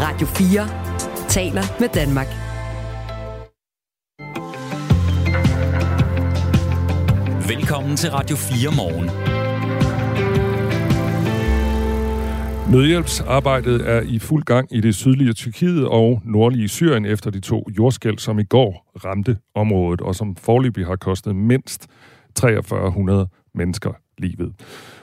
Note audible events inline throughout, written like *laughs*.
Radio 4 taler med Danmark. Velkommen til Radio 4 morgen. Nødhjælpsarbejdet er i fuld gang i det sydlige Tyrkiet og nordlige Syrien efter de to jordskæld, som i går ramte området, og som forløbig har kostet mindst 4300 mennesker livet.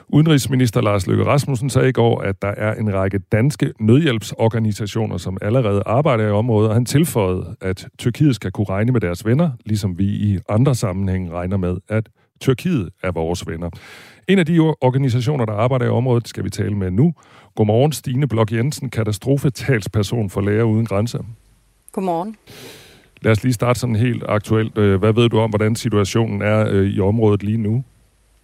Udenrigsminister Lars Løkke Rasmussen sagde i går, at der er en række danske nødhjælpsorganisationer, som allerede arbejder i området, og han tilføjede, at Tyrkiet skal kunne regne med deres venner, ligesom vi i andre sammenhænge regner med, at Tyrkiet er vores venner. En af de organisationer, der arbejder i området, skal vi tale med nu. Godmorgen, Stine Blok Jensen, katastrofetalsperson for Læger Uden Grænser. Godmorgen. Lad os lige starte sådan helt aktuelt. Øh, hvad ved du om, hvordan situationen er øh, i området lige nu?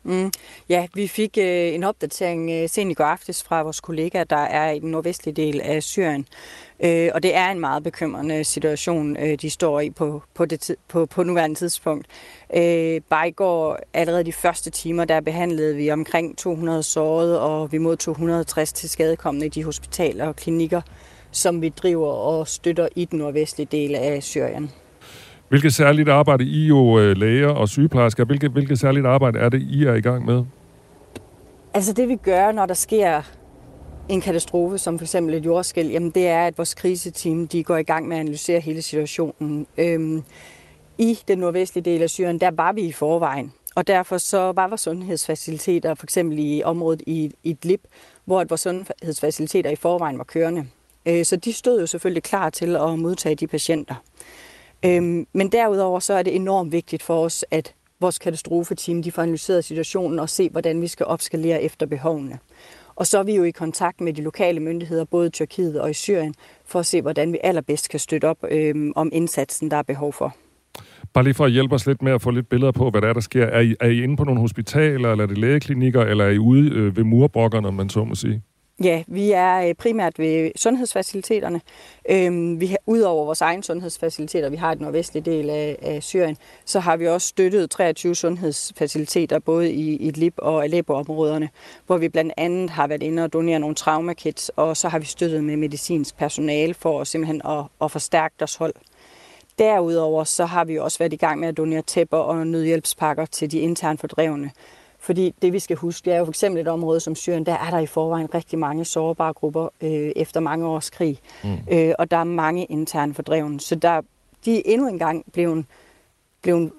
Mm. Ja, vi fik øh, en opdatering øh, sent i går aftes fra vores kollega, der er i den nordvestlige del af Syrien. Øh, og det er en meget bekymrende situation, øh, de står i på, på, det, på, på nuværende tidspunkt. Øh, bare i går, allerede de første timer, der behandlede vi omkring 200 sårede, og vi mod 260 til skadekommende i de hospitaler og klinikker, som vi driver og støtter i den nordvestlige del af Syrien. Hvilket særligt arbejde I jo øh, læger og sygeplejersker, hvilket, hvilket særligt arbejde er det, I er i gang med? Altså det vi gør, når der sker en katastrofe, som for eksempel et jordskæld, jamen det er, at vores kriseteam de går i gang med at analysere hele situationen. Øhm, I den nordvestlige del af Syrien, der var vi i forvejen, og derfor så var vores sundhedsfaciliteter, for eksempel i området i, i Idlib, hvor vores sundhedsfaciliteter i forvejen var kørende. Øh, så de stod jo selvfølgelig klar til at modtage de patienter. Øhm, men derudover så er det enormt vigtigt for os, at vores katastrofeteam de får analyseret situationen og se, hvordan vi skal opskalere efter behovene. Og så er vi jo i kontakt med de lokale myndigheder, både i Tyrkiet og i Syrien, for at se, hvordan vi allerbedst kan støtte op øhm, om indsatsen, der er behov for. Bare lige for at hjælpe os lidt med at få lidt billeder på, hvad der er, der sker. Er I, er I inde på nogle hospitaler, eller er det lægeklinikker, eller er I ude øh, ved murbrokkerne, om man så må sige? Ja, vi er øh, primært ved sundhedsfaciliteterne. Øhm, vi har, udover vores egen sundhedsfaciliteter, vi har i den nordvestlige del af, af Syrien, så har vi også støttet 23 sundhedsfaciliteter, både i Idlib og Aleppo-områderne, hvor vi blandt andet har været inde og donere nogle traumakits, og så har vi støttet med medicinsk personale for simpelthen at, at forstærke deres hold. Derudover så har vi også været i gang med at donere tæpper og nødhjælpspakker til de internt fordrevne, fordi det vi skal huske, er jo for eksempel et område som Syrien, der er der i forvejen rigtig mange sårbare grupper øh, efter mange års krig. Mm. Øh, og der er mange interne fordrevne. Så der, de er endnu engang blevet, blevet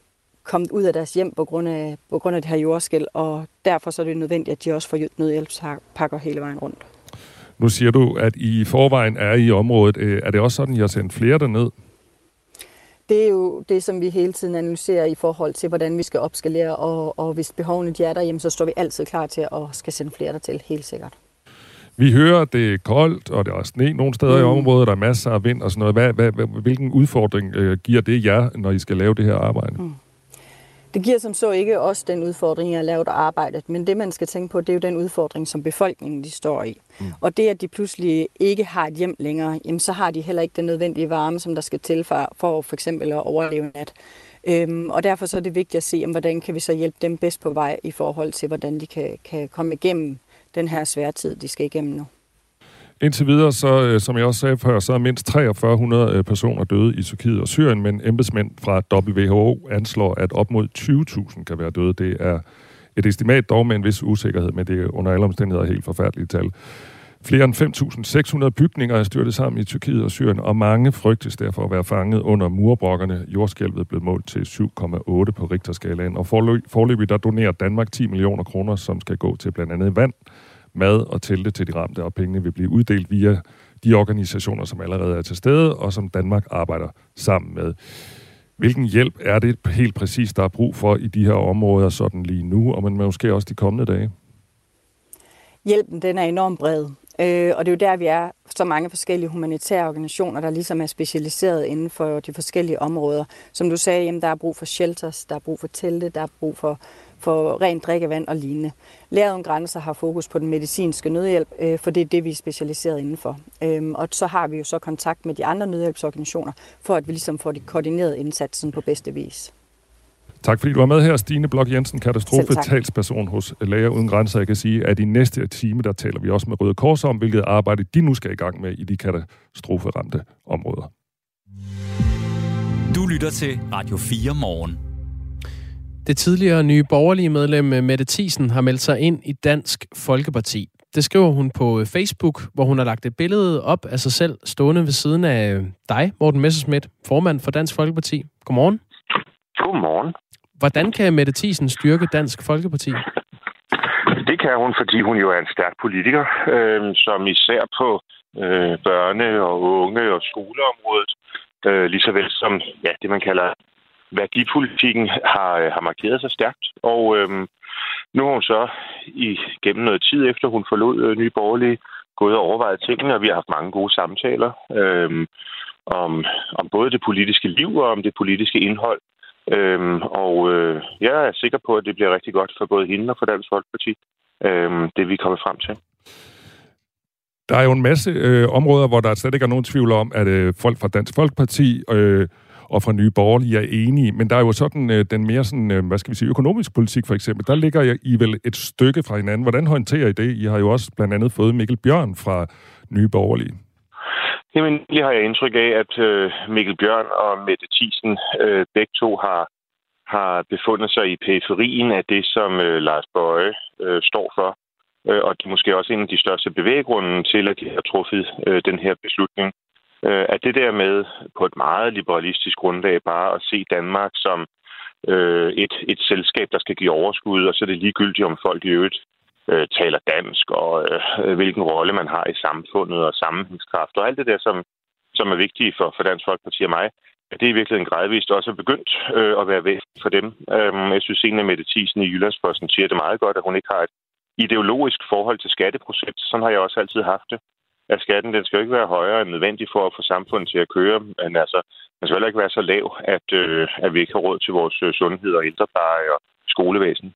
kommet ud af deres hjem på grund af, på grund af det her jordskæld, og derfor så er det nødvendigt, at de også får nødhjælpspakker hele vejen rundt. Nu siger du, at I forvejen er i området. Øh, er det også sådan, at I har sendt flere derned? Det er jo det, som vi hele tiden analyserer i forhold til, hvordan vi skal opskalere, og, og hvis behovene de er der, jamen, så står vi altid klar til at skal sende flere der til, helt sikkert. Vi hører, at det er koldt, og det er sne nogle steder mm. i området, der er masser af vind og sådan noget. Hvad, hvad, hvilken udfordring øh, giver det jer, når I skal lave det her arbejde? Mm. Det giver som så ikke også den udfordring, at lave arbejdet, men det man skal tænke på, det er jo den udfordring, som befolkningen de står i. Mm. Og det, at de pludselig ikke har et hjem længere, jamen, så har de heller ikke den nødvendige varme, som der skal til for, for, for eksempel at overleve nat. Øhm, og derfor så er det vigtigt at se, jamen, hvordan kan vi så hjælpe dem bedst på vej i forhold til, hvordan de kan, kan komme igennem den her svære tid, de skal igennem nu. Indtil videre, så, øh, som jeg også sagde før, så er mindst 4300 øh, personer døde i Tyrkiet og Syrien, men embedsmænd fra WHO anslår, at op mod 20.000 kan være døde. Det er et estimat dog med en vis usikkerhed, men det er under alle omstændigheder helt forfærdelige tal. Flere end 5.600 bygninger er styrtet sammen i Tyrkiet og Syrien, og mange frygtes derfor at være fanget under murbrokkerne. Jordskælvet blev målt til 7,8 på Richterskalaen, og forløbig der donerer Danmark 10 millioner kroner, som skal gå til blandt andet vand, mad og telte til de ramte, og pengene vil blive uddelt via de organisationer, som allerede er til stede, og som Danmark arbejder sammen med. Hvilken hjælp er det helt præcis, der er brug for i de her områder sådan lige nu, og men måske også de kommende dage? Hjælpen den er enormt bred, øh, og det er jo der, vi er så mange forskellige humanitære organisationer, der ligesom er specialiseret inden for de forskellige områder. Som du sagde, jamen, der er brug for shelters, der er brug for telte, der er brug for for rent drikkevand og lignende. Læret om grænser har fokus på den medicinske nødhjælp, øh, for det er det, vi er specialiseret indenfor. Øhm, og så har vi jo så kontakt med de andre nødhjælpsorganisationer, for at vi ligesom får de koordineret indsatsen på bedste vis. Tak fordi du var med her, Stine Blok Jensen, katastrofetalsperson hos Læger Uden Grænser. Jeg kan sige, at i næste time, der taler vi også med Røde Kors om, hvilket arbejde de nu skal i gang med i de katastroferamte områder. Du lytter til Radio 4 morgen. Det tidligere nye borgerlige medlem Mette Thiesen har meldt sig ind i Dansk Folkeparti. Det skriver hun på Facebook, hvor hun har lagt et billede op af sig selv stående ved siden af dig, Morten Messerschmidt, formand for Dansk Folkeparti. Godmorgen. Godmorgen. Hvordan kan Mette Thiesen styrke Dansk Folkeparti? Det kan hun, fordi hun jo er en stærk politiker, øh, som især på øh, børne- og unge- og skoleområdet, øh, lige så vel som ja, det, man kalder værdipolitikken, har, øh, har markeret sig stærkt. Og øhm, nu har hun så i gennem noget tid efter, hun forlod øh, Nye Borgerlige, gået og overvejet tingene, og vi har haft mange gode samtaler øhm, om, om både det politiske liv og om det politiske indhold. Øhm, og øh, jeg er sikker på, at det bliver rigtig godt for både hende og for Dansk Folkeparti, øhm, det vi er kommet frem til. Der er jo en masse øh, områder, hvor der slet ikke er nogen tvivl om, at øh, folk fra Dansk Folkeparti øh, og fra Nye Borgerlige er enige. Men der er jo sådan øh, den mere sådan, øh, hvad skal vi sige, økonomisk politik for eksempel. Der ligger I vel et stykke fra hinanden. Hvordan håndterer I det? I har jo også blandt andet fået Mikkel Bjørn fra Nye Borgerlige. Jamen, lige har jeg indtryk af, at øh, Mikkel Bjørn og Mette Thiesen øh, begge to har, har befundet sig i periferien af det, som øh, Lars Bøje øh, står for. Øh, og det er måske også en af de største bevæggrunde til, at de har truffet øh, den her beslutning. Øh, at det der med på et meget liberalistisk grundlag bare at se Danmark som øh, et, et selskab, der skal give overskud, og så er det ligegyldigt, om folk i øvrigt øh, taler dansk, og øh, hvilken rolle man har i samfundet og sammenhængskraft, og alt det der, som, som er vigtigt for, for Dansk Folkeparti og mig, at det i virkeligheden gradvist også er begyndt øh, at være væsentligt for dem. Øh, jeg synes, en af Mette Thiesen i Jyllandsposten siger det meget godt, at hun ikke har et ideologisk forhold til skatteprocent. Sådan har jeg også altid haft det. At skatten den skal jo ikke være højere end nødvendig for at få samfundet til at køre, men altså, den skal heller ikke være så lav, at, øh, at vi ikke har råd til vores øh, sundhed og ældrepleje og skolevæsen.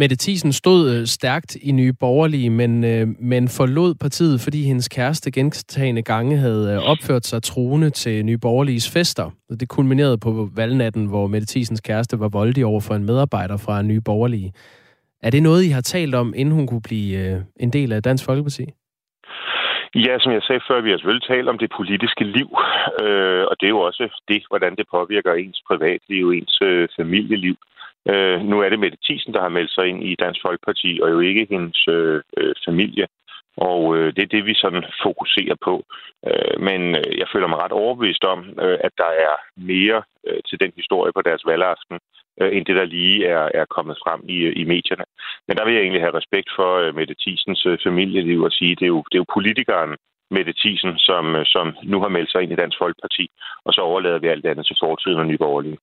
Mette Thiesen stod øh, stærkt i Nye Borgerlige, men, øh, men forlod partiet, fordi hendes kæreste gentagende gange havde øh, opført sig truende til Nye Borgerliges fester. Det kulminerede på valgnatten, hvor Mette Thiesens kæreste var voldig over for en medarbejder fra Nye Borgerlige. Er det noget, I har talt om, inden hun kunne blive en del af Dansk Folkeparti? Ja, som jeg sagde før, vi har selvfølgelig talt om det politiske liv, øh, og det er jo også det, hvordan det påvirker ens privatliv, ens øh, familieliv. Øh, nu er det Mette Thiesen, der har meldt sig ind i Dansk Folkeparti, og jo ikke hendes øh, øh, familie. Og øh, det er det, vi sådan fokuserer på. Øh, men øh, jeg føler mig ret overbevist om, øh, at der er mere øh, til den historie på deres valgaften, øh, end det, der lige er, er kommet frem i, øh, i medierne. Men der vil jeg egentlig have respekt for øh, Mette Thiesens øh, familieliv og sige, det er jo, det er jo politikeren, Mette Thiesen, som, øh, som nu har meldt sig ind i Dansk Folkeparti, og så overlader vi alt andet til fortiden og nyborgerlige.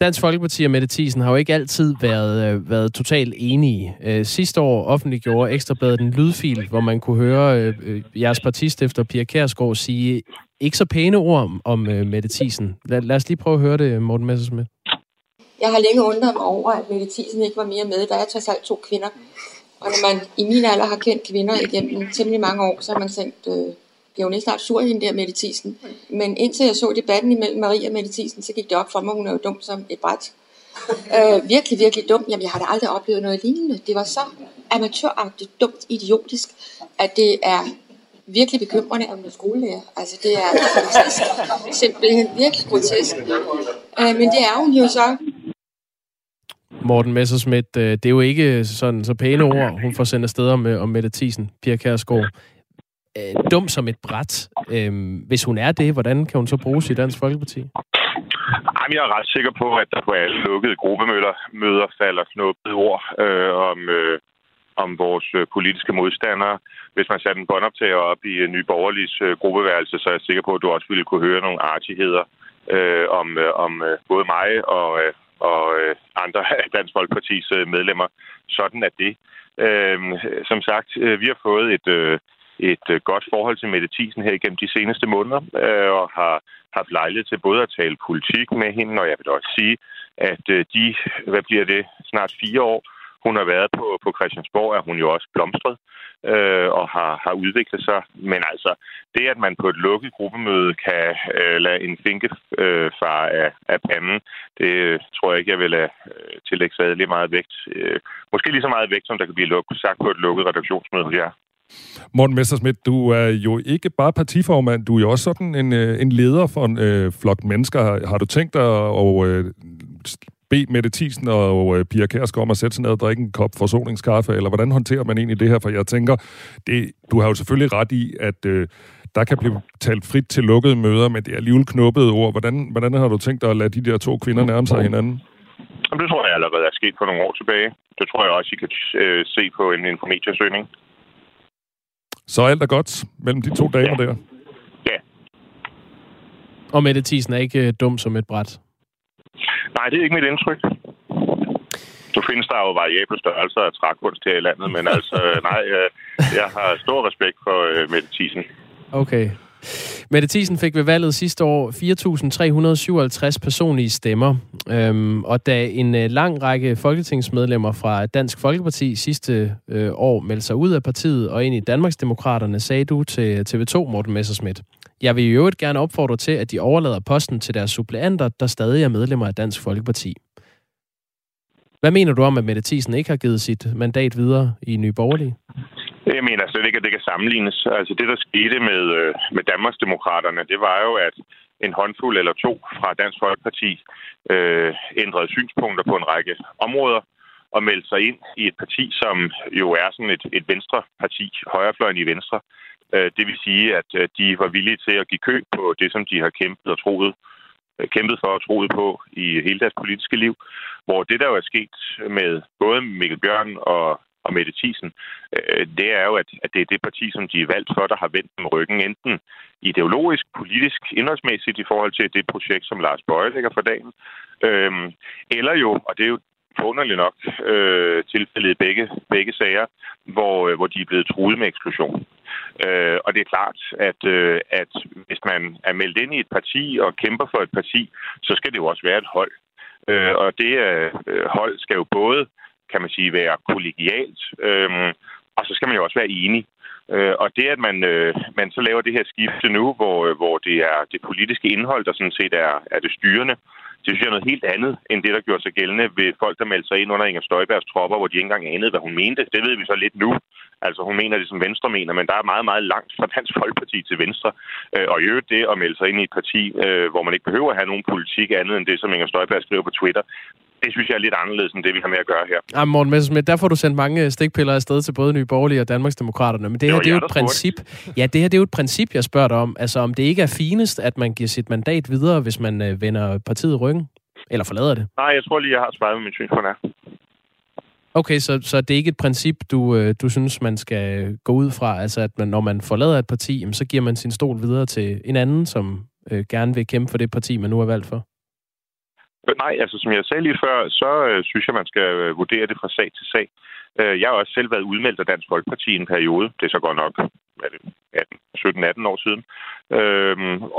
Dansk Folkeparti og Mette Thiesen har jo ikke altid været, øh, været totalt enige. Øh, sidste år offentliggjorde Ekstrabladet en lydfil, hvor man kunne høre øh, øh jeres partistifter Pia Kærsgaard sige ikke så pæne ord om, om øh, Mette Thiesen. Lad, lad os lige prøve at høre det, Morten Messersmith. Jeg har længe undret mig over, at Mette Thiesen ikke var mere med. Der er trods alt to kvinder. Og når man i min alder har kendt kvinder igennem temmelig mange år, så har man tænkt, øh, hun ikke snart sur hende der, Mette Thiesen? Men indtil jeg så debatten imellem Maria og Mette Thiesen, så gik det op for mig, hun er jo dum som et bræt. *laughs* øh, virkelig, virkelig dum. Jamen, jeg har da aldrig oplevet noget lignende. Det var så amatøragtigt, dumt, idiotisk, at det er virkelig bekymrende om skolelærer. Altså, det er grotesk. *laughs* Simpelthen virkelig grotesk. Øh, men det er hun jo så. Morten Messerschmidt, øh, det er jo ikke sådan så pæne ord, hun får sendt afsted om, om Mette Thiesen, Pia Kærsgaard øh, dum som et bræt. Øh, hvis hun er det, hvordan kan hun så bruges i Dansk Folkeparti? Jamen, jeg er ret sikker på, at der på alle lukkede gruppemøder møder falder snuppet ord øh, om, øh, om vores øh, politiske modstandere. Hvis man satte en båndoptager op i øh, Nye Borgerliges øh, gruppeværelse, så er jeg sikker på, at du også ville kunne høre nogle artigheder øh, om, øh, om øh, både mig og, øh, og øh, andre *laughs* af Dansk Folkepartis øh, medlemmer. Sådan er det. Øh, som sagt, øh, vi har fået et... Øh, et øh, godt forhold til Mette Thiesen her igennem de seneste måneder, øh, og har haft lejlighed til både at tale politik med hende, og jeg vil også sige, at øh, de, hvad bliver det, snart fire år, hun har været på, på Christiansborg, er hun jo også blomstret øh, og har, har udviklet sig. Men altså, det at man på et lukket gruppemøde kan øh, lade en finke øh, far af, af panden, det øh, tror jeg ikke, jeg vil lade øh, tillægge sig lige meget vægt. Øh, måske lige så meget vægt, som der kan blive luk, sagt på et lukket redaktionsmøde hos jer. Morten Messersmith, du er jo ikke bare partiformand, du er jo også sådan en, øh, en leder for en øh, flok mennesker. Har, har du tænkt dig at øh, bede Mette Thiesen og øh, Pia Kærsgaard om at sætte sig ned og drikke en kop forsoningskaffe, eller hvordan håndterer man egentlig det her? For jeg tænker, det, du har jo selvfølgelig ret i, at øh, der kan blive talt frit til lukkede møder, men det er alligevel knuppede ord. Hvordan, hvordan har du tænkt dig at lade de der to kvinder nærme sig hinanden? Det tror jeg allerede er sket for nogle år tilbage. Det tror jeg også, I kan øh, se på en informationsøgning. Så alt er godt mellem de to damer ja. der? Ja. Og Mette Thiesen er ikke øh, dum som et bræt? Nej, det er ikke mit indtryk. Nu findes der jo variable størrelser af trækunst her i landet, men altså, nej, øh, jeg har stor respekt for øh, Mette Thiesen. Okay. Mette Thiesen fik ved valget sidste år 4.357 personlige stemmer, øhm, og da en øh, lang række folketingsmedlemmer fra Dansk Folkeparti sidste øh, år meldte sig ud af partiet og ind i Danmarksdemokraterne, sagde du til øh, TV2, Morten Messerschmidt. Jeg vil i øvrigt gerne opfordre til, at de overlader posten til deres suppleanter, der stadig er medlemmer af Dansk Folkeparti. Hvad mener du om, at Mette Thiesen ikke har givet sit mandat videre i Nye Borgerlige? Jeg mener slet ikke, at det kan sammenlignes. Altså det, der skete med, øh, med Danmarksdemokraterne, det var jo, at en håndfuld eller to fra Dansk Folkeparti øh, ændrede synspunkter på en række områder og meldte sig ind i et parti, som jo er sådan et, et venstre parti, højrefløjen i venstre. Øh, det vil sige, at øh, de var villige til at give køb på det, som de har kæmpet og troet øh, kæmpet for og troet på i hele deres politiske liv, hvor det, der jo er sket med både Mikkel Bjørn og og Mette Thiesen, øh, det er jo, at, at det er det parti, som de er valgt for, der har vendt dem ryggen, enten ideologisk, politisk, indholdsmæssigt i forhold til det projekt, som Lars Bøje lægger for dagen, øh, eller jo, og det er jo forunderligt nok øh, tilfældet i begge, begge sager, hvor, øh, hvor de er blevet truet med eksklusion. Øh, og det er klart, at, øh, at hvis man er meldt ind i et parti og kæmper for et parti, så skal det jo også være et hold. Øh, og det øh, øh hold skal jo både kan man sige, være kollegialt, øh, og så skal man jo også være enig. Øh, og det, at man, øh, man så laver det her skifte nu, hvor, øh, hvor det er det politiske indhold, der sådan set er, er det styrende, det synes jeg er noget helt andet, end det, der gjorde sig gældende ved folk, der meldte sig ind under Inger Støjbergs tropper, hvor de ikke engang anede, hvad hun mente. Det ved vi så lidt nu. Altså, hun mener det, som Venstre mener, men der er meget, meget langt fra Dansk Folkeparti til Venstre. Øh, og i øvrigt det at melde sig ind i et parti, øh, hvor man ikke behøver at have nogen politik andet end det, som Inger Støjberg skriver på Twitter, det synes jeg er lidt anderledes end det, vi har med at gøre her. Ja, Morten Messersmith, der får du sendt mange stikpiller afsted til både Nye Borgerlige og Danmarksdemokraterne. Men det her, jo, det er jo et princip. Ja, det her det er jo et princip, jeg spørger dig om. Altså, om det ikke er finest, at man giver sit mandat videre, hvis man øh, vender partiet ryggen? Eller forlader det? Nej, jeg tror lige, jeg har svaret med min synspunkt her. Okay, så, så det er ikke et princip, du, øh, du synes, man skal gå ud fra? Altså, at man, når man forlader et parti, så giver man sin stol videre til en anden, som øh, gerne vil kæmpe for det parti, man nu er valgt for? Nej, altså som jeg sagde lige før, så øh, synes jeg, man skal øh, vurdere det fra sag til sag. Øh, jeg har også selv været udmeldt af Dansk Folkeparti i en periode. Det er så godt nok 17-18 år siden. Øh,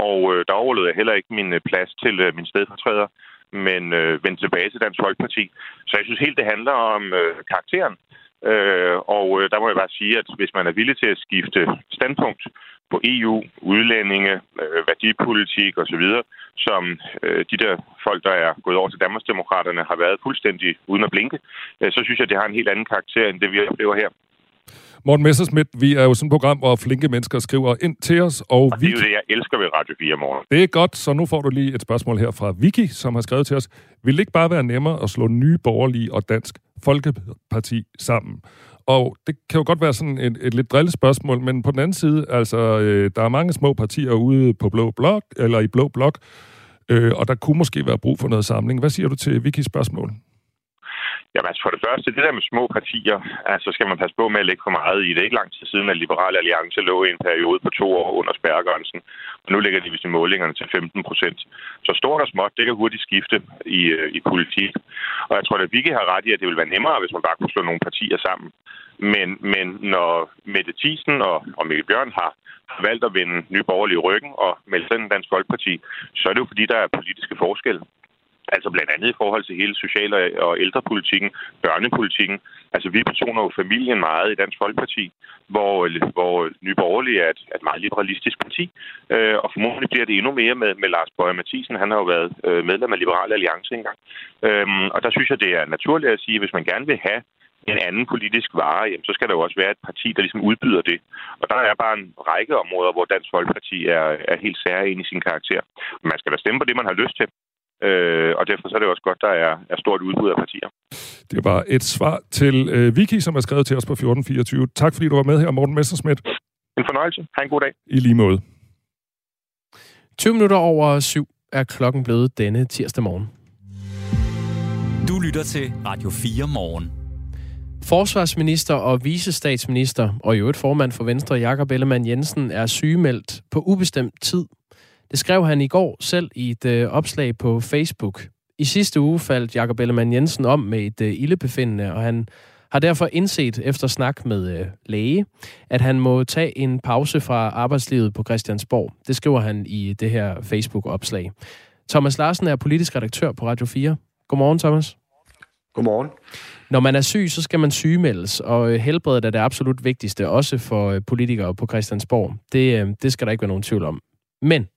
og øh, der overlod jeg heller ikke min øh, plads til øh, min stedfortræder, men øh, vendte tilbage til Dansk Folkeparti. Så jeg synes helt, det handler om øh, karakteren. Øh, og øh, der må jeg bare sige, at hvis man er villig til at skifte standpunkt på EU, udlændinge, øh, værdipolitik osv., som øh, de der folk, der er gået over til Danmarksdemokraterne, har været fuldstændig uden at blinke, øh, så synes jeg, at det har en helt anden karakter, end det vi oplever her. Morten Messersmith, vi er jo sådan et program, hvor flinke mennesker skriver ind til os. Og, og det er jo det, jeg elsker ved Radio 4 morgen. Det er godt, så nu får du lige et spørgsmål her fra Vicky, som har skrevet til os. Vil det ikke bare være nemmere at slå nye borgerlige og dansk folkeparti sammen? Og det kan jo godt være sådan et, et lidt drille spørgsmål, men på den anden side, altså, øh, der er mange små partier ude på blå blok, eller i blå blok, øh, og der kunne måske være brug for noget samling. Hvad siger du til Vickys spørgsmål? Jamen altså for det første, det der med små partier, altså skal man passe på med at lægge for meget i det. Ikke lang tid siden, at Liberale Alliance lå i en periode på to år under spærregrænsen, og nu ligger de vist i målingerne til 15 procent. Så stort og småt, det kan hurtigt skifte i, øh, i politik. Og jeg tror, at Vicky har ret i, at det vil være nemmere, hvis man bare kunne slå nogle partier sammen. Men, men når Mette Thiesen og, og Mikkel Bjørn har, har valgt at vende Nye Borgerlige ryggen og melde sig ind i Dansk Folkeparti, så er det jo fordi, der er politiske forskelle. Altså blandt andet i forhold til hele social- og ældrepolitikken, børnepolitikken. Altså vi personer jo familien meget i Dansk Folkeparti, hvor, hvor Nye Borgerlige er et, et meget liberalistisk parti. Øh, og formodentlig bliver det endnu mere med, med Lars Bøge Mathisen. Han har jo været øh, medlem af Liberale Alliance engang. Øhm, og der synes jeg, det er naturligt at sige, at hvis man gerne vil have en anden politisk vare, jamen, så skal der jo også være et parti, der ligesom udbyder det. Og der er bare en række områder, hvor Dansk Folkeparti er, er helt særlig i sin karakter. Man skal da stemme på det, man har lyst til. Øh, og derfor så er det også godt, der er, er stort udbud af partier. Det var et svar til øh, Vicky, som er skrevet til os på 1424. Tak fordi du var med her, Morten Messersmith. En fornøjelse. Ha' en god dag. I lige måde. 20 minutter over syv er klokken blevet denne tirsdag morgen. Du lytter til Radio 4 morgen. Forsvarsminister og visestatsminister, og i øvrigt formand for Venstre, Jakob Ellemann Jensen, er sygemeldt på ubestemt tid. Det skrev han i går selv i et øh, opslag på Facebook. I sidste uge faldt Jakob Ellemann Jensen om med et øh, ildebefindende, og han har derfor indset efter snak med øh, læge, at han må tage en pause fra arbejdslivet på Christiansborg. Det skriver han i det her Facebook-opslag. Thomas Larsen er politisk redaktør på Radio 4. Godmorgen, Thomas. Godmorgen. Når man er syg, så skal man sygemeldes, og øh, helbredet er det absolut vigtigste, også for øh, politikere på Christiansborg. Det, øh, det skal der ikke være nogen tvivl om. Men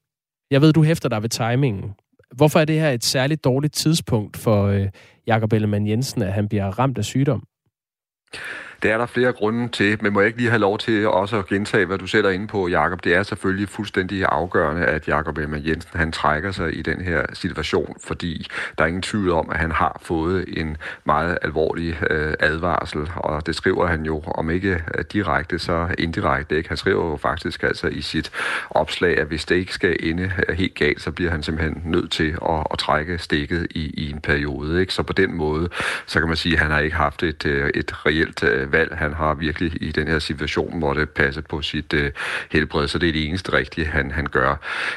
jeg ved, du hæfter dig ved timingen. Hvorfor er det her et særligt dårligt tidspunkt for øh, Jakob Ellemann Jensen, at han bliver ramt af sygdom? Det er der flere grunde til, men må jeg ikke lige have lov til også at gentage, hvad du sætter inde på, Jakob. Det er selvfølgelig fuldstændig afgørende, at Jakob Ellemann Jensen han trækker sig i den her situation, fordi der er ingen tvivl om, at han har fået en meget alvorlig øh, advarsel, og det skriver han jo, om ikke øh, direkte, så indirekte. Ikke? Han skriver jo faktisk altså i sit opslag, at hvis det ikke skal ende øh, helt galt, så bliver han simpelthen nødt til at, at trække stikket i, i en periode. Ikke? Så på den måde, så kan man sige, at han har ikke haft et, øh, et reelt valg. Han har virkelig i den her situation måtte passe på sit øh, helbred, så det er det eneste rigtige, han, han gør.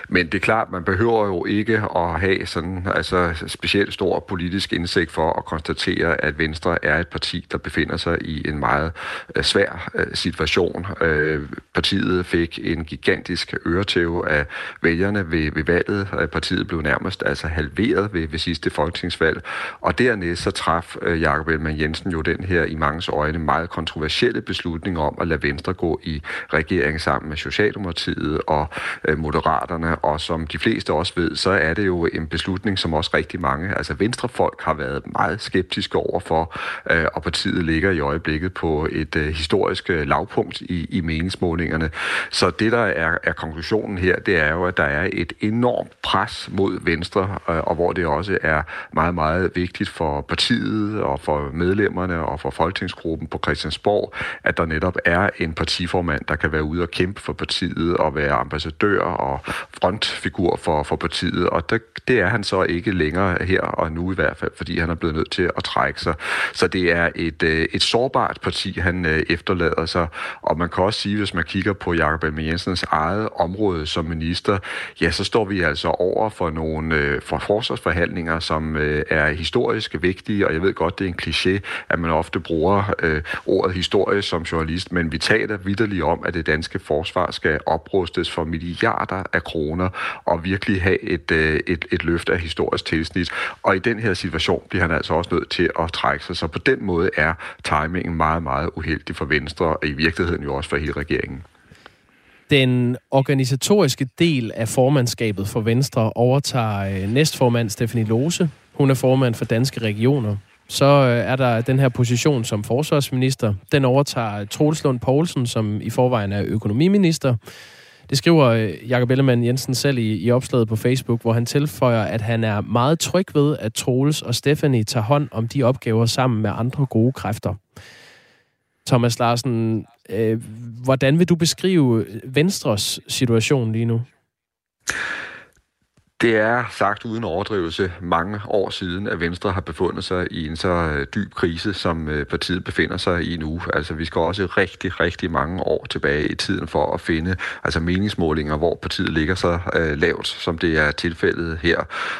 Men det er klart, man behøver jo ikke at have sådan altså specielt stor politisk indsigt for at konstatere, at Venstre er et parti, der befinder sig i en meget øh, svær øh, situation. Øh, partiet fik en gigantisk øretæve af vælgerne ved, ved valget. Øh, partiet blev nærmest altså halveret ved, ved sidste folketingsvalg. Og dernæst så traf øh, Jakob Ellemann Jensen jo den her i mange øjne meget kontroversielle beslutning om at lade Venstre gå i regering sammen med Socialdemokratiet og øh, Moderaterne, og som de fleste også ved, så er det jo en beslutning, som også rigtig mange, altså Venstrefolk har været meget skeptiske over for, øh, og partiet ligger i øjeblikket på et øh, historisk øh, lavpunkt i, i meningsmålingerne. Så det, der er, er konklusionen her, det er jo, at der er et enormt pres mod Venstre, øh, og hvor det også er meget, meget vigtigt for partiet og for medlemmerne og for folketingsgruppen på Christiansborg, at der netop er en partiformand, der kan være ude og kæmpe for partiet og være ambassadør og frontfigur for, for partiet. Og det, det er han så ikke længere her og nu i hvert fald, fordi han er blevet nødt til at trække sig. Så det er et, øh, et sårbart parti, han øh, efterlader sig. Og man kan også sige, hvis man kigger på Jakob Elmer Jensens eget område som minister, ja, så står vi altså over for nogle øh, for forsvarsforhandlinger, som er historisk vigtige, og jeg ved godt, det er en kliché, at man ofte bruger øh, ordet historie som journalist, men vi taler vidderligt om, at det danske forsvar skal oprustes for milliarder af kroner og virkelig have et, øh, et, et løft af historisk tilsnit. Og i den her situation bliver han altså også nødt til at trække sig. Så på den måde er timingen meget, meget uheldig for Venstre, og i virkeligheden jo også for hele regeringen. Den organisatoriske del af formandskabet for Venstre overtager øh, næstformand Stefanie Lose. Hun er formand for Danske Regioner så øh, er der den her position som forsvarsminister. Den overtager Troels Lund Poulsen, som i forvejen er økonomiminister. Det skriver øh, Jakob Ellemann Jensen selv i, i opslaget på Facebook, hvor han tilføjer, at han er meget tryg ved, at Troels og Stephanie tager hånd om de opgaver sammen med andre gode kræfter. Thomas Larsen, øh, hvordan vil du beskrive Venstres situation lige nu? Det er sagt uden overdrivelse mange år siden, at Venstre har befundet sig i en så øh, dyb krise, som øh, partiet befinder sig i nu. Altså, vi skal også rigtig, rigtig mange år tilbage i tiden for at finde altså, meningsmålinger, hvor partiet ligger så uh, lavt, som det er tilfældet her.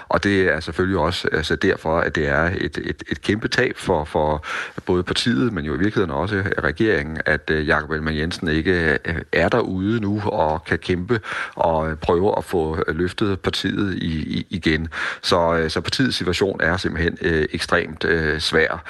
Og det er selvfølgelig også altså, derfor, at det er et, et, et kæmpe tab for, for både partiet, men jo i virkeligheden også regeringen, at uh, Jakob Ellemann Jensen ikke er derude nu og kan kæmpe og prøve at få løftet partiet i, i, igen. Så, øh, så partiets situation er simpelthen øh, ekstremt øh, svær.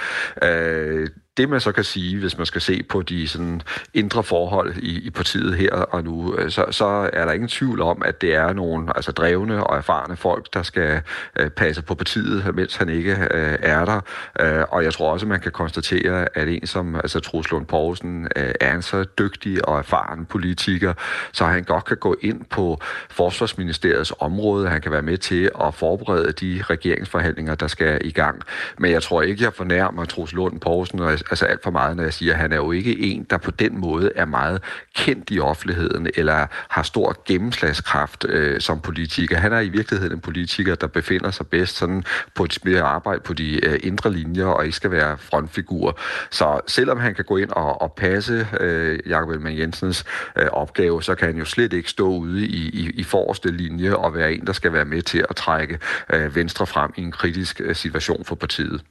Øh, det man så kan sige, hvis man skal se på de sådan, indre forhold i, i partiet her og nu, øh, så, så er der ingen tvivl om, at det er nogle altså, drevne og erfarne folk, der skal øh, passe på partiet, mens han ikke øh, er der. Øh, og jeg tror også, man kan konstatere, at en som altså, Truls Lund Poulsen øh, er en så dygtig og erfaren politiker, så han godt kan gå ind på Forsvarsministeriets område. Han kan være med til at forberede de regeringsforhandlinger, der skal i gang. Men jeg tror ikke, jeg fornærmer Truls Lund Poulsen, og altså alt for meget, når jeg siger, at han er jo ikke en, der på den måde er meget kendt i offentligheden, eller har stor gennemslagskraft øh, som politiker. Han er i virkeligheden en politiker, der befinder sig bedst sådan på et mere arbejde på de øh, indre linjer, og ikke skal være frontfigur. Så selvom han kan gå ind og, og passe øh, Jakob Ellemann Jensens øh, opgave, så kan han jo slet ikke stå ude i, i, i forreste linje og være en, der skal være med til at trække øh, Venstre frem i en kritisk øh, situation for partiet.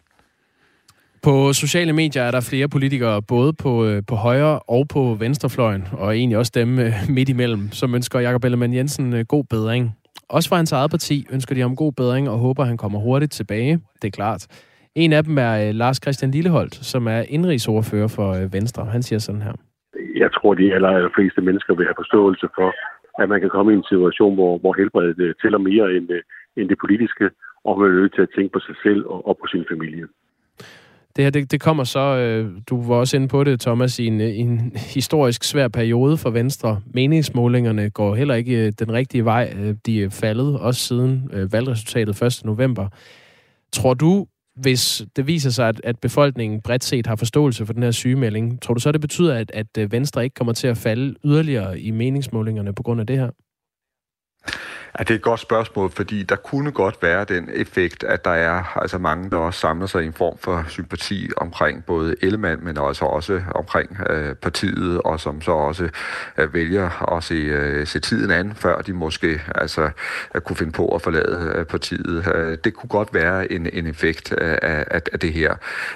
På sociale medier er der flere politikere, både på, øh, på højre og på venstrefløjen, og egentlig også dem øh, midt imellem, som ønsker Jakob Ellemann Jensen øh, god bedring. Også fra hans eget parti ønsker de om god bedring og håber, han kommer hurtigt tilbage. Det er klart. En af dem er Lars Christian Lilleholdt, som er indrigsordfører for Venstre. Han siger sådan her. Jeg tror, de aller fleste mennesker vil have forståelse for, at man kan komme i en situation, hvor, hvor helbredet tæller mere end, end det politiske, og man er nødt til at tænke på sig selv og, og på sin familie. Det her, det, det kommer så, øh, du var også inde på det, Thomas, i en, øh, en historisk svær periode for Venstre. Meningsmålingerne går heller ikke øh, den rigtige vej. Øh, de er faldet, også siden øh, valgresultatet 1. november. Tror du, hvis det viser sig, at, at befolkningen bredt set har forståelse for den her sygemelding, tror du så, det betyder, at, at Venstre ikke kommer til at falde yderligere i meningsmålingerne på grund af det her? Ja, det er et godt spørgsmål, fordi der kunne godt være den effekt, at der er altså mange, der også samler sig i en form for sympati omkring både Ellemann, men også, også omkring øh, partiet, og som så også øh, vælger at se, øh, se tiden an, før de måske altså, at kunne finde på at forlade øh, partiet. Øh, det kunne godt være en, en effekt øh, af, af det her.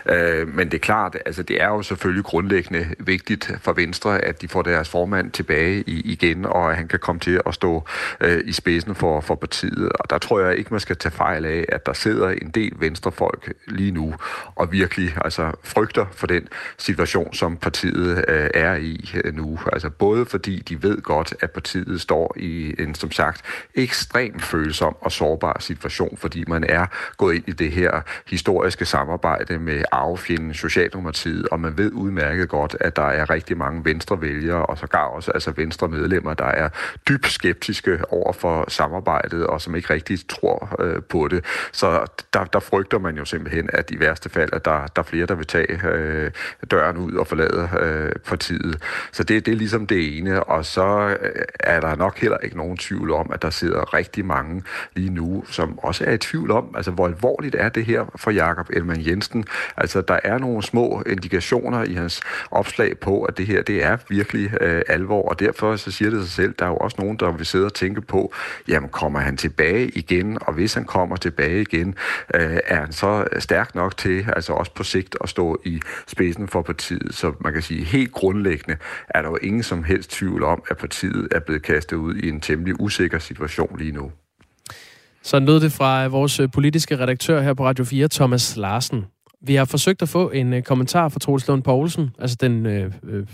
Øh, men det er klart, altså det er jo selvfølgelig grundlæggende vigtigt for Venstre, at de får deres formand tilbage i, igen, og at han kan komme til at stå øh, i spidsen spidsen for, for partiet. Og der tror jeg ikke, man skal tage fejl af, at der sidder en del venstrefolk lige nu og virkelig altså, frygter for den situation, som partiet øh, er i øh, nu. Altså både fordi de ved godt, at partiet står i en, som sagt, ekstremt følsom og sårbar situation, fordi man er gået ind i det her historiske samarbejde med arvefjenden Socialdemokratiet, og man ved udmærket godt, at der er rigtig mange venstrevælgere, og sågar også altså venstre medlemmer, der er dybt skeptiske over for samarbejdet, og som ikke rigtig tror øh, på det. Så der, der frygter man jo simpelthen, at i værste fald, at der, der er flere, der vil tage øh, døren ud og forlade øh, partiet. Så det, det er ligesom det ene, og så øh, er der nok heller ikke nogen tvivl om, at der sidder rigtig mange lige nu, som også er i tvivl om, altså hvor alvorligt er det her for Jakob Elman Jensen. Altså der er nogle små indikationer i hans opslag på, at det her, det er virkelig øh, alvor, og derfor så siger det sig selv, der er jo også nogen, der vil sidde og tænke på, jamen kommer han tilbage igen, og hvis han kommer tilbage igen, øh, er han så stærk nok til, altså også på sigt, at stå i spidsen for partiet. Så man kan sige, helt grundlæggende er der jo ingen som helst tvivl om, at partiet er blevet kastet ud i en temmelig usikker situation lige nu. Så lød det fra vores øh, politiske redaktør her på Radio 4, Thomas Larsen. Vi har forsøgt at få en øh, kommentar fra Troels Lund Poulsen, altså den øh, øh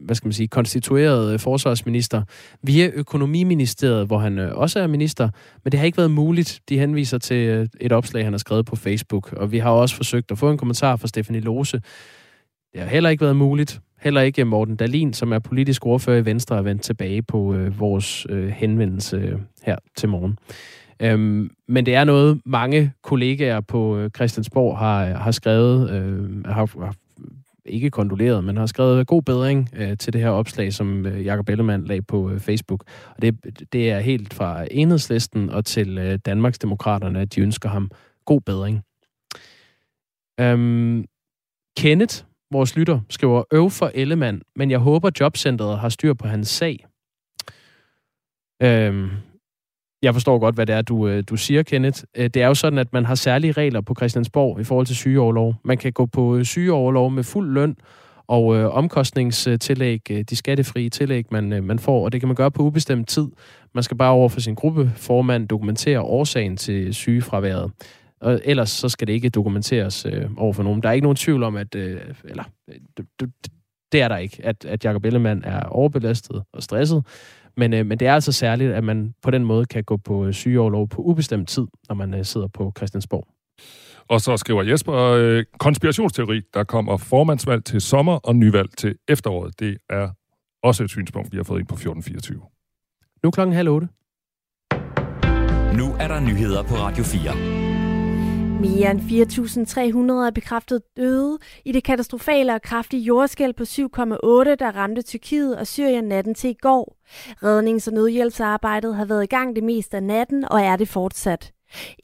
hvad skal man sige, konstitueret øh, forsvarsminister via økonomiministeriet, hvor han øh, også er minister, men det har ikke været muligt. De henviser til øh, et opslag, han har skrevet på Facebook, og vi har også forsøgt at få en kommentar fra Stefanie Lose. Det har heller ikke været muligt. Heller ikke Morten Dalin, som er politisk ordfører i Venstre, er vendt tilbage på øh, vores øh, henvendelse øh, her til morgen. Øhm, men det er noget, mange kollegaer på øh, Christiansborg har, har skrevet, øh, har, har ikke kondoleret, men har skrevet god bedring øh, til det her opslag, som øh, Jakob Ellemann lagde på øh, Facebook. Og det, det er helt fra enhedslisten og til øh, Danmarksdemokraterne, at de ønsker ham god bedring. Øhm, Kenneth, vores lytter, skriver øv for Ellemann, men jeg håber jobcentret har styr på hans sag. Øhm, jeg forstår godt, hvad det er, du, øh, du siger, Kenneth. Øh, det er jo sådan, at man har særlige regler på Christiansborg i forhold til sygeoverlov. Man kan gå på øh, sygeoverlov med fuld løn, Og øh, omkostningstillæg, de skattefrie tillæg, man, øh, man får, og det kan man gøre på ubestemt tid. Man skal bare over for sin gruppeformand dokumentere årsagen til sygefraværet. Og ellers så skal det ikke dokumenteres øh, over for nogen. Der er ikke nogen tvivl om, at... Øh, eller, det, det er der ikke, at, at Jacob Ellemann er overbelastet og stresset. Men, øh, men det er altså særligt, at man på den måde kan gå på øh, sygeoverlov på ubestemt tid, når man øh, sidder på Christiansborg. Og så skriver Jesper, øh, konspirationsteori, der kommer formandsvalg til sommer og nyvalg til efteråret. Det er også et synspunkt, vi har fået ind på 1424. Nu klokken halv otte. Nu er der nyheder på Radio 4. Mere end 4.300 er bekræftet døde i det katastrofale og kraftige jordskæld på 7,8, der ramte Tyrkiet og Syrien natten til i går. Rednings- og nødhjælpsarbejdet har været i gang det meste af natten og er det fortsat.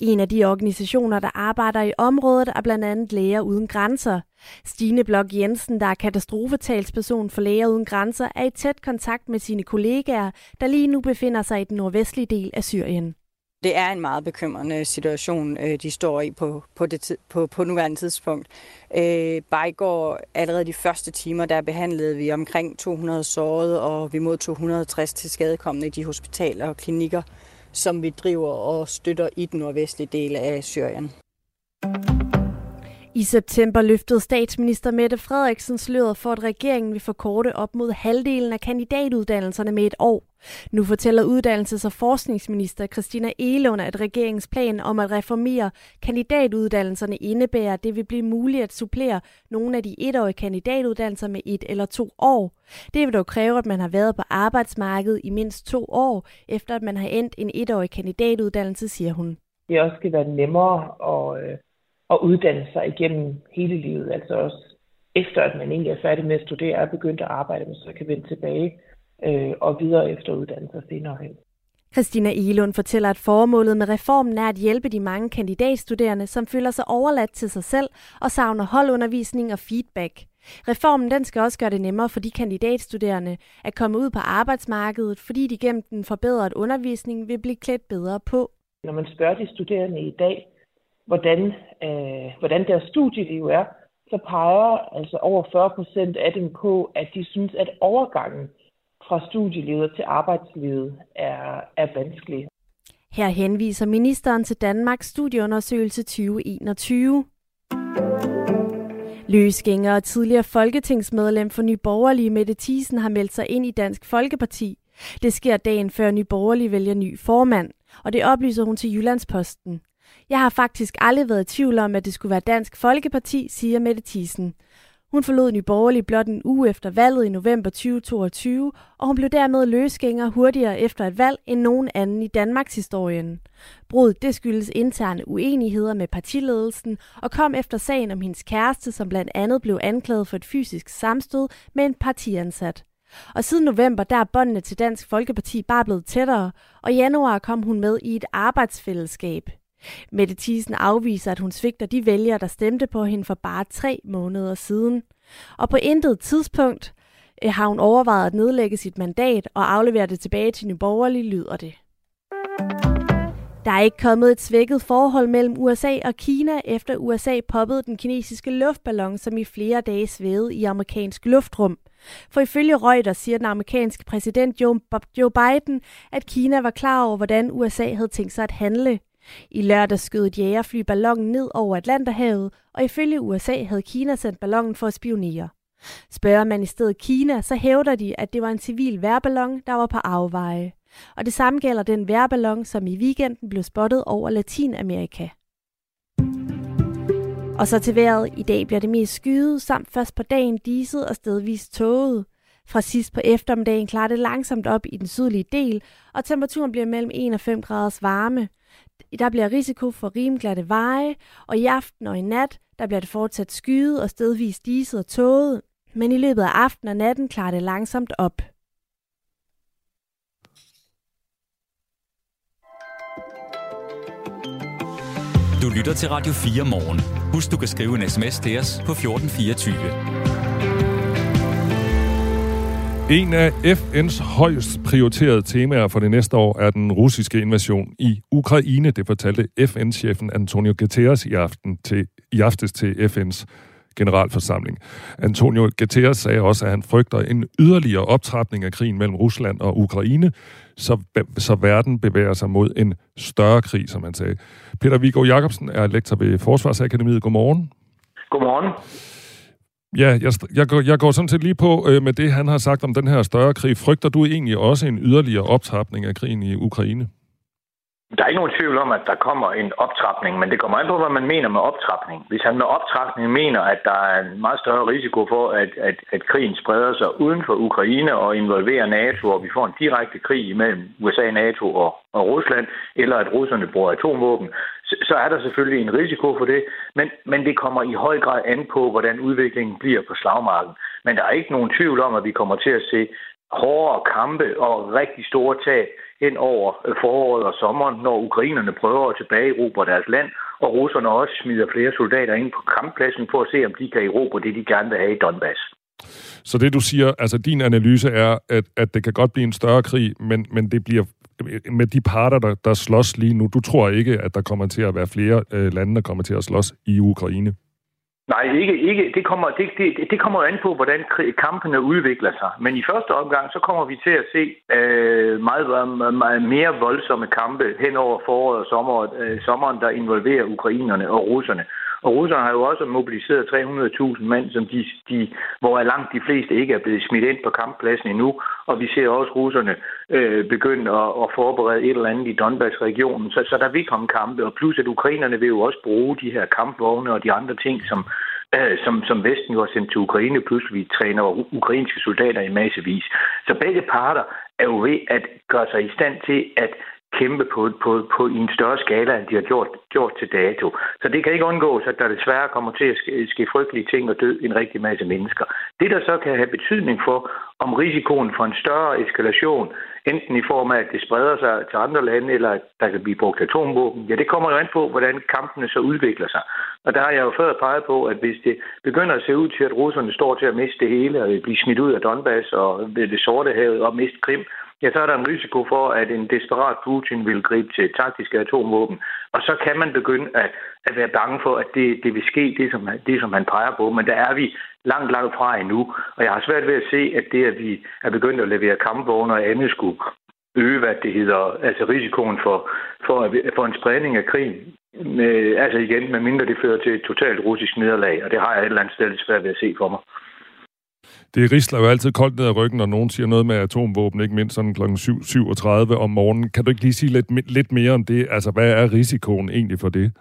En af de organisationer, der arbejder i området, er blandt andet Læger Uden Grænser. Stine Blok Jensen, der er katastrofetalsperson for Læger Uden Grænser, er i tæt kontakt med sine kollegaer, der lige nu befinder sig i den nordvestlige del af Syrien. Det er en meget bekymrende situation, øh, de står i på, på, det, på, på nuværende tidspunkt. Øh, bare i går, allerede de første timer, der behandlede vi omkring 200 sårede, og vi modtog 160 til skadekommende i de hospitaler og klinikker, som vi driver og støtter i den nordvestlige del af Syrien. I september løftede statsminister Mette Frederiksen sløret for, at regeringen vil forkorte op mod halvdelen af kandidatuddannelserne med et år. Nu fortæller uddannelses- og forskningsminister Christina Elund, at regeringens plan om at reformere kandidatuddannelserne indebærer, at det vil blive muligt at supplere nogle af de etårige kandidatuddannelser med et eller to år. Det vil dog kræve, at man har været på arbejdsmarkedet i mindst to år, efter at man har endt en etårig kandidatuddannelse, siger hun. Det også skal være nemmere at, øh, at uddanne sig igennem hele livet, altså også efter at man egentlig er færdig med at studere og begyndt at arbejde, men så kan vende tilbage øh, og videre efter uddannelse senere hen. Christina Elund fortæller, at formålet med reformen er at hjælpe de mange kandidatstuderende, som føler sig overladt til sig selv og savner holdundervisning og feedback. Reformen den skal også gøre det nemmere for de kandidatstuderende at komme ud på arbejdsmarkedet, fordi de gennem den forbedrede undervisning vil blive klædt bedre på. Når man spørger de studerende i dag, hvordan, øh, hvordan deres studieliv er, så peger altså over 40 procent af dem på, at de synes, at overgangen fra studielivet til arbejdslivet er, er vanskelig. Her henviser ministeren til Danmarks studieundersøgelse 2021. Løsgænger og tidligere folketingsmedlem for Nye Borgerlige Mette Thiesen har meldt sig ind i Dansk Folkeparti. Det sker dagen før Nye Borgerlige vælger ny formand, og det oplyser hun til Jyllandsposten. Jeg har faktisk aldrig været i tvivl om, at det skulle være Dansk Folkeparti, siger Mette Thiesen. Hun forlod Nye Borgerlige blot en uge efter valget i november 2022, og hun blev dermed løsgænger hurtigere efter et valg end nogen anden i Danmarks historien. Bruddet det skyldes interne uenigheder med partiledelsen og kom efter sagen om hendes kæreste, som blandt andet blev anklaget for et fysisk samstød med en partiansat. Og siden november, der er båndene til Dansk Folkeparti bare blevet tættere, og i januar kom hun med i et arbejdsfællesskab. Mette Thiesen afviser, at hun svigter de vælgere, der stemte på hende for bare tre måneder siden. Og på intet tidspunkt øh, har hun overvejet at nedlægge sit mandat og aflevere det tilbage til Nye Borgerlige, lyder det. Der er ikke kommet et svækket forhold mellem USA og Kina, efter USA poppede den kinesiske luftballon, som i flere dage svævede i amerikansk luftrum. For ifølge Reuters siger den amerikanske præsident Joe Biden, at Kina var klar over, hvordan USA havde tænkt sig at handle. I lørdag skød et jægerfly ballonen ned over Atlanterhavet, og ifølge USA havde Kina sendt ballonen for at spionere. Spørger man i stedet Kina, så hævder de, at det var en civil værballon, der var på afveje. Og det samme gælder den værballon, som i weekenden blev spottet over Latinamerika. Og så til vejret. I dag bliver det mest skyet, samt først på dagen diset og stedvist tåget. Fra sidst på eftermiddagen klarer det langsomt op i den sydlige del, og temperaturen bliver mellem 1 og 5 graders varme. Der bliver risiko for rimglatte veje, og i aften og i nat, der bliver det fortsat skyet og stedvis diset og tåget, men i løbet af aften og natten klarer det langsomt op. Du lytter til Radio 4 morgen. Husk, du kan skrive en sms til os på 1424. En af FN's højst prioriterede temaer for det næste år er den russiske invasion i Ukraine. Det fortalte FN-chefen Antonio Guterres i, aften til, i aftes til FN's generalforsamling. Antonio Guterres sagde også, at han frygter en yderligere optrapning af krigen mellem Rusland og Ukraine, så, så verden bevæger sig mod en større krig, som han sagde. Peter Viggo Jacobsen er lektor ved Forsvarsakademiet. Godmorgen. Godmorgen. Ja, jeg, jeg, går, jeg går sådan set lige på øh, med det, han har sagt om den her større krig. Frygter du egentlig også en yderligere optrapning af krigen i Ukraine? Der er ikke nogen tvivl om, at der kommer en optrapning, men det kommer an på, hvad man mener med optrapning. Hvis han med optrapning mener, at der er en meget større risiko for, at, at, at krigen spreder sig uden for Ukraine og involverer NATO, og vi får en direkte krig mellem USA, NATO og, og Rusland, eller at russerne bruger atomvåben, så, er der selvfølgelig en risiko for det, men, men det kommer i høj grad an på, hvordan udviklingen bliver på slagmarken. Men der er ikke nogen tvivl om, at vi kommer til at se hårdere kampe og rigtig store tab hen over foråret og sommeren, når ukrainerne prøver at tilbageerobre deres land, og russerne også smider flere soldater ind på kamppladsen for at se, om de kan erobre det, de gerne vil have i Donbass. Så det du siger, altså din analyse er, at, at det kan godt blive en større krig, men, men det bliver med de parter, der, der slås lige nu. Du tror ikke, at der kommer til at være flere øh, lande, der kommer til at slås i Ukraine? Nej, ikke, ikke. Det, kommer, det, det, det kommer an på, hvordan kampene udvikler sig. Men i første omgang, så kommer vi til at se øh, meget, meget mere voldsomme kampe hen over foråret og sommeren, øh, sommeren, der involverer ukrainerne og russerne. Og russerne har jo også mobiliseret 300.000 mand, som de, de, hvor langt de fleste ikke er blevet smidt ind på kamppladsen endnu. Og vi ser også russerne øh, begynde at, at forberede et eller andet i Donbass-regionen. Så, så der vil komme kampe, og plus at ukrainerne vil jo også bruge de her kampvogne og de andre ting, som, øh, som, som Vesten jo har sendt til Ukraine, plus vi træner ukrainske soldater i massevis. Så begge parter er jo ved at gøre sig i stand til at kæmpe på, på, på i en større skala, end de har gjort, gjort til dato. Så det kan ikke undgås, at der desværre kommer til at ske, ske frygtelige ting og dø en rigtig masse mennesker. Det, der så kan have betydning for, om risikoen for en større eskalation, enten i form af, at det spreder sig til andre lande, eller at der kan blive brugt atomvåben, ja, det kommer jo an på, hvordan kampene så udvikler sig. Og der har jeg jo før peget på, at hvis det begynder at se ud til, at russerne står til at miste det hele, og blive smidt ud af Donbass og det sorte havet og miste Krim, ja, så er der en risiko for, at en desperat Putin vil gribe til taktiske atomvåben. Og så kan man begynde at, at være bange for, at det, det vil ske, det som, det som han peger på. Men der er vi langt, langt fra endnu. Og jeg har svært ved at se, at det, at vi er begyndt at levere kampvogne og andet, skulle øge, hvad det hedder, altså risikoen for, for, for en spredning af krigen. Med, altså igen, medmindre det fører til et totalt russisk nederlag, og det har jeg et eller andet sted svært ved at se for mig det risler jo altid koldt ned ad ryggen, når nogen siger noget med atomvåben, ikke mindst sådan kl. 7.37 om morgenen. Kan du ikke lige sige lidt, lidt mere om det? Altså, hvad er risikoen egentlig for det?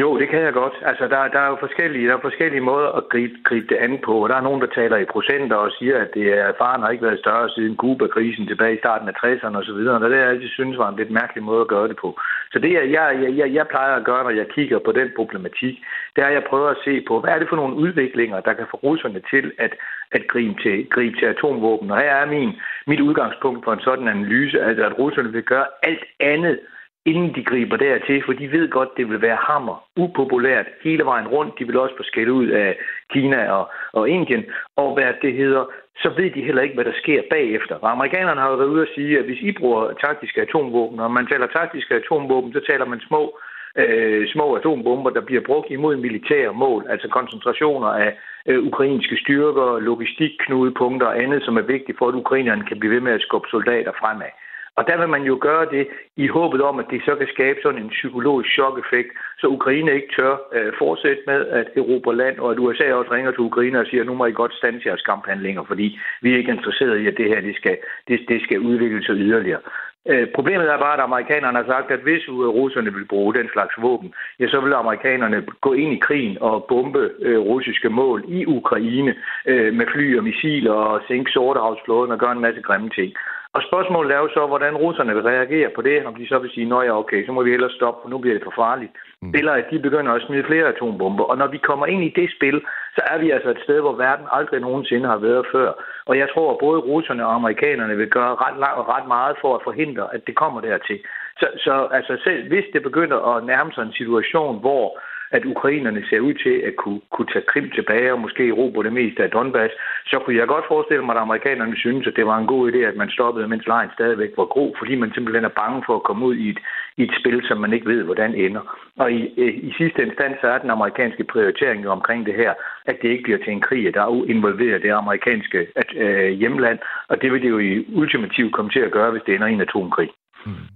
Jo, det kan jeg godt. Altså, der, der er jo forskellige, der er forskellige måder at gribe, gribe det an på. Der er nogen, der taler i procenter og siger, at det er, faren har ikke været større siden Cuba-krisen tilbage i starten af 60'erne osv. Og det er jeg altid synes var en lidt mærkelig måde at gøre det på. Så det, jeg, jeg, jeg, jeg plejer at gøre, når jeg kigger på den problematik, det er, at jeg prøver at se på, hvad er det for nogle udviklinger, der kan få russerne til at, at gribe, til, gribe til atomvåben. Og her er min, mit udgangspunkt for en sådan analyse, altså at russerne vil gøre alt andet, inden de griber dertil, for de ved godt, det vil være hammer, upopulært hele vejen rundt. De vil også få skæld ud af Kina og, og Indien. Og hvad det hedder, så ved de heller ikke, hvad der sker bagefter. Og amerikanerne har jo været ude at sige, at hvis I bruger taktiske atomvåben, og man taler taktiske atomvåben, så taler man små, øh, små atombomber, der bliver brugt imod militære mål, altså koncentrationer af øh, ukrainske styrker, logistikknudepunkter og andet, som er vigtigt for, at ukrainerne kan blive ved med at skubbe soldater fremad. Og der vil man jo gøre det i håbet om, at det så kan skabe sådan en psykologisk chok-effekt, så Ukraine ikke tør øh, fortsætte med at erobre land, og at USA også ringer til Ukraine og siger, nu må I godt stande jeres kamphandlinger, fordi vi er ikke interesseret i, at det her det skal, det, det skal udvikle sig yderligere. Øh, problemet er bare, at amerikanerne har sagt, at hvis øh, russerne vil bruge den slags våben, ja, så vil amerikanerne gå ind i krigen og bombe øh, russiske mål i Ukraine øh, med fly og missiler og sænke Sortehavsflåden og gøre en masse grimme ting. Og spørgsmålet er jo så, hvordan russerne vil reagere på det, om de så vil sige, nå ja, okay, så må vi hellere stoppe, for nu bliver det for farligt. Mm. Eller at de begynder at smide flere atombomber. Og når vi kommer ind i det spil, så er vi altså et sted, hvor verden aldrig nogensinde har været før. Og jeg tror, at både russerne og amerikanerne vil gøre ret, ret meget for at forhindre, at det kommer dertil. Så, så altså selv hvis det begynder at nærme sig en situation, hvor at ukrainerne ser ud til at kunne, kunne tage Krim tilbage og måske erobre det meste af Donbass, så kunne jeg godt forestille mig, at amerikanerne synes, at det var en god idé, at man stoppede, mens lejen stadigvæk var god, fordi man simpelthen er bange for at komme ud i et, i et spil, som man ikke ved, hvordan ender. Og i, i sidste instans så er den amerikanske prioritering jo omkring det her, at det ikke bliver til en krig, der involverer det amerikanske at, øh, hjemland, og det vil det jo i ultimativt komme til at gøre, hvis det ender i en atomkrig. Hmm.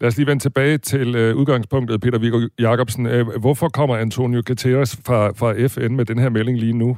Lad os lige vende tilbage til øh, udgangspunktet, Peter Viggo Jacobsen. Øh, hvorfor kommer Antonio Guterres fra, fra FN med den her melding lige nu?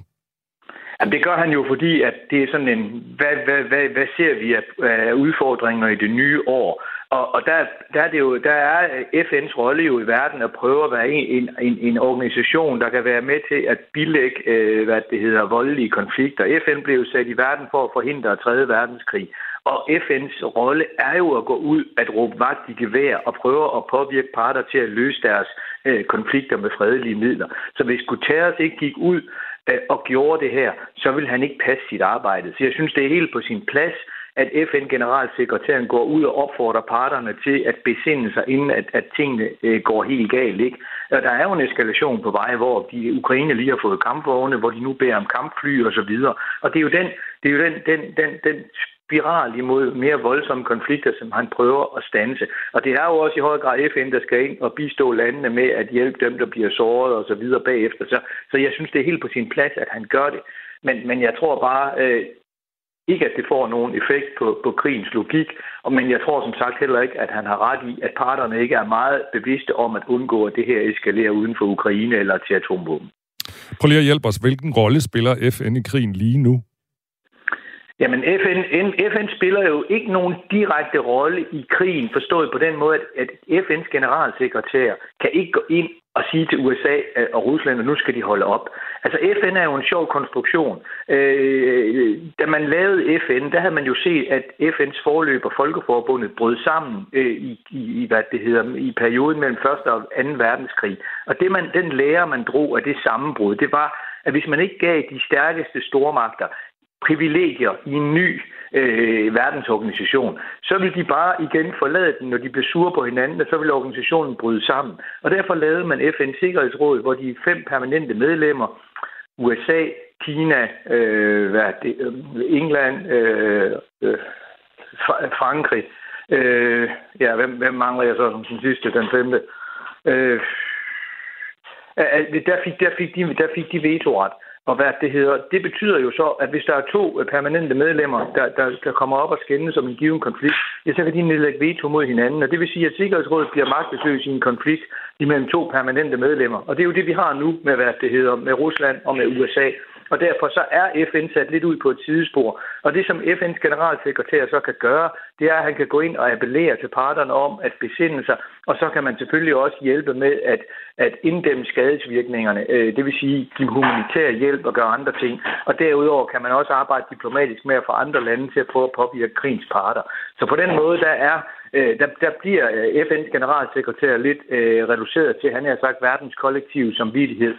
Jamen, det gør han jo, fordi at det er sådan en, hvad, hvad, hvad, hvad ser vi af, af udfordringer i det nye år? Og, og der, der, er det jo, der er FN's rolle jo i verden at prøve at være en, en, en organisation, der kan være med til at bilægge, øh, hvad det hedder, voldelige konflikter. FN blev jo sat i verden for at forhindre 3. verdenskrig. Og FN's rolle er jo at gå ud at råbe vagt i gevær og prøve at påvirke parter til at løse deres øh, konflikter med fredelige midler. Så hvis Guterres ikke gik ud øh, og gjorde det her, så vil han ikke passe sit arbejde. Så jeg synes, det er helt på sin plads, at FN-generalsekretæren går ud og opfordrer parterne til at besinde sig, inden at, at tingene øh, går helt galt. Ikke? Og der er jo en eskalation på vej, hvor de Ukraine lige har fået kampvogne, hvor de nu beder om kampfly og så videre. Og det er jo den, det er jo den, den, den, den spiral imod mere voldsomme konflikter, som han prøver at stanse. Og det er jo også i høj grad FN, der skal ind og bistå landene med at hjælpe dem, der bliver såret og så videre bagefter. Så, så jeg synes, det er helt på sin plads, at han gør det. Men, men jeg tror bare, øh, ikke, at det får nogen effekt på, på krigens logik, men jeg tror som sagt heller ikke, at han har ret i, at parterne ikke er meget bevidste om at undgå, at det her eskalerer uden for Ukraine eller til atomvåben. Prøv lige at hjælpe os. Hvilken rolle spiller FN i krigen lige nu? Jamen, FN, FN spiller jo ikke nogen direkte rolle i krigen, forstået på den måde, at, FN's generalsekretær kan ikke gå ind og sige til USA øh, og Rusland, at nu skal de holde op. Altså, FN er jo en sjov konstruktion. Øh, øh da man lavede FN, der havde man jo set, at FN's forløber, Folkeforbundet, brød sammen øh, i, i, hvad det hedder, i perioden mellem 1. og 2. verdenskrig. Og det man, den lære, man drog af det sammenbrud, det var, at hvis man ikke gav de stærkeste stormagter privilegier i en ny øh, verdensorganisation, så vil de bare igen forlade den, når de bliver sure på hinanden, og så vil organisationen bryde sammen. Og derfor lavede man FN's Sikkerhedsråd, hvor de fem permanente medlemmer, USA, Kina, øh, hvad det, øh, England, øh, øh, Frankrig, øh, ja, hvem, hvem mangler jeg så som den sidste, den femte? Øh, der, fik, der, fik de, der fik de vetoret. Og hvad det hedder, det betyder jo så, at hvis der er to øh, permanente medlemmer, der, der, der kommer op og skændes om en given konflikt, ja, så kan de nedlægge veto mod hinanden. Og det vil sige, at Sikkerhedsrådet bliver magtesløs i en konflikt imellem to permanente medlemmer. Og det er jo det, vi har nu med, hvad det hedder, med Rusland og med USA og derfor så er FN sat lidt ud på et sidespor. Og det, som FN's generalsekretær så kan gøre, det er, at han kan gå ind og appellere til parterne om at besinde sig, og så kan man selvfølgelig også hjælpe med at, at inddæmme skadesvirkningerne, øh, det vil sige give humanitær hjælp og gøre andre ting. Og derudover kan man også arbejde diplomatisk med at få andre lande til at prøve at påvirke krigens parter. Så på den måde, der er øh, der, der bliver øh, FN's generalsekretær lidt øh, reduceret til, han har sagt, verdens kollektive samvittighed.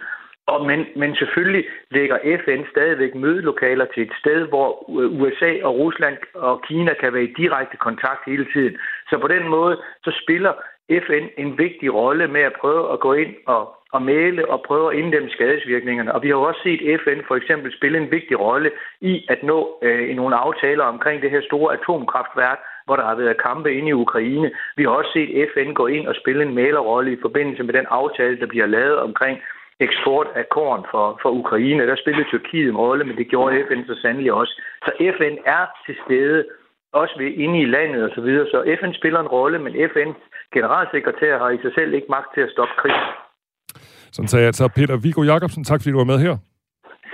Og men, men selvfølgelig lægger FN stadigvæk mødelokaler til et sted, hvor øh, USA og Rusland og Kina kan være i direkte kontakt hele tiden. Så på den måde, så spiller FN en vigtig rolle med at prøve at gå ind og, og male og prøve at inddæmme skadesvirkningerne. Og vi har jo også set FN for eksempel spille en vigtig rolle i at nå øh, i nogle aftaler omkring det her store atomkraftværk, hvor der har været kampe inde i Ukraine. Vi har også set FN gå ind og spille en malerrolle i forbindelse med den aftale, der bliver lavet omkring eksport af korn for, for Ukraine. Der spillede Tyrkiet en rolle, men det gjorde FN så sandelig også. Så FN er til stede, også ved inde i landet og så videre. Så FN spiller en rolle, men FN's generalsekretær har i sig selv ikke magt til at stoppe krig. Sådan sagde jeg så Peter Viggo Jacobsen. Tak fordi du var med her.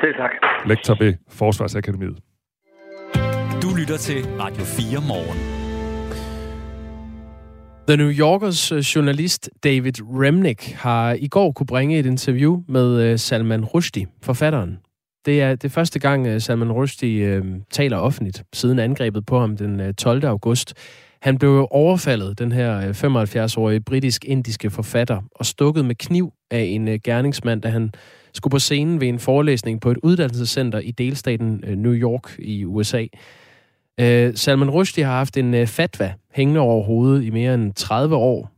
Selv tak. Lektor ved Forsvarsakademiet. Du lytter til Radio 4 morgen. The New Yorkers øh, journalist David Remnick har i går kunne bringe et interview med øh, Salman Rushdie, forfatteren. Det er det første gang, øh, Salman Rushdie øh, taler offentligt siden angrebet på ham den 12. august. Han blev overfaldet, den her 75-årige britisk-indiske forfatter, og stukket med kniv af en gerningsmand, da han skulle på scenen ved en forelæsning på et uddannelsescenter i delstaten New York i USA. Øh, Salman Rushdie har haft en øh, fatwa hængende over hovedet i mere end 30 år.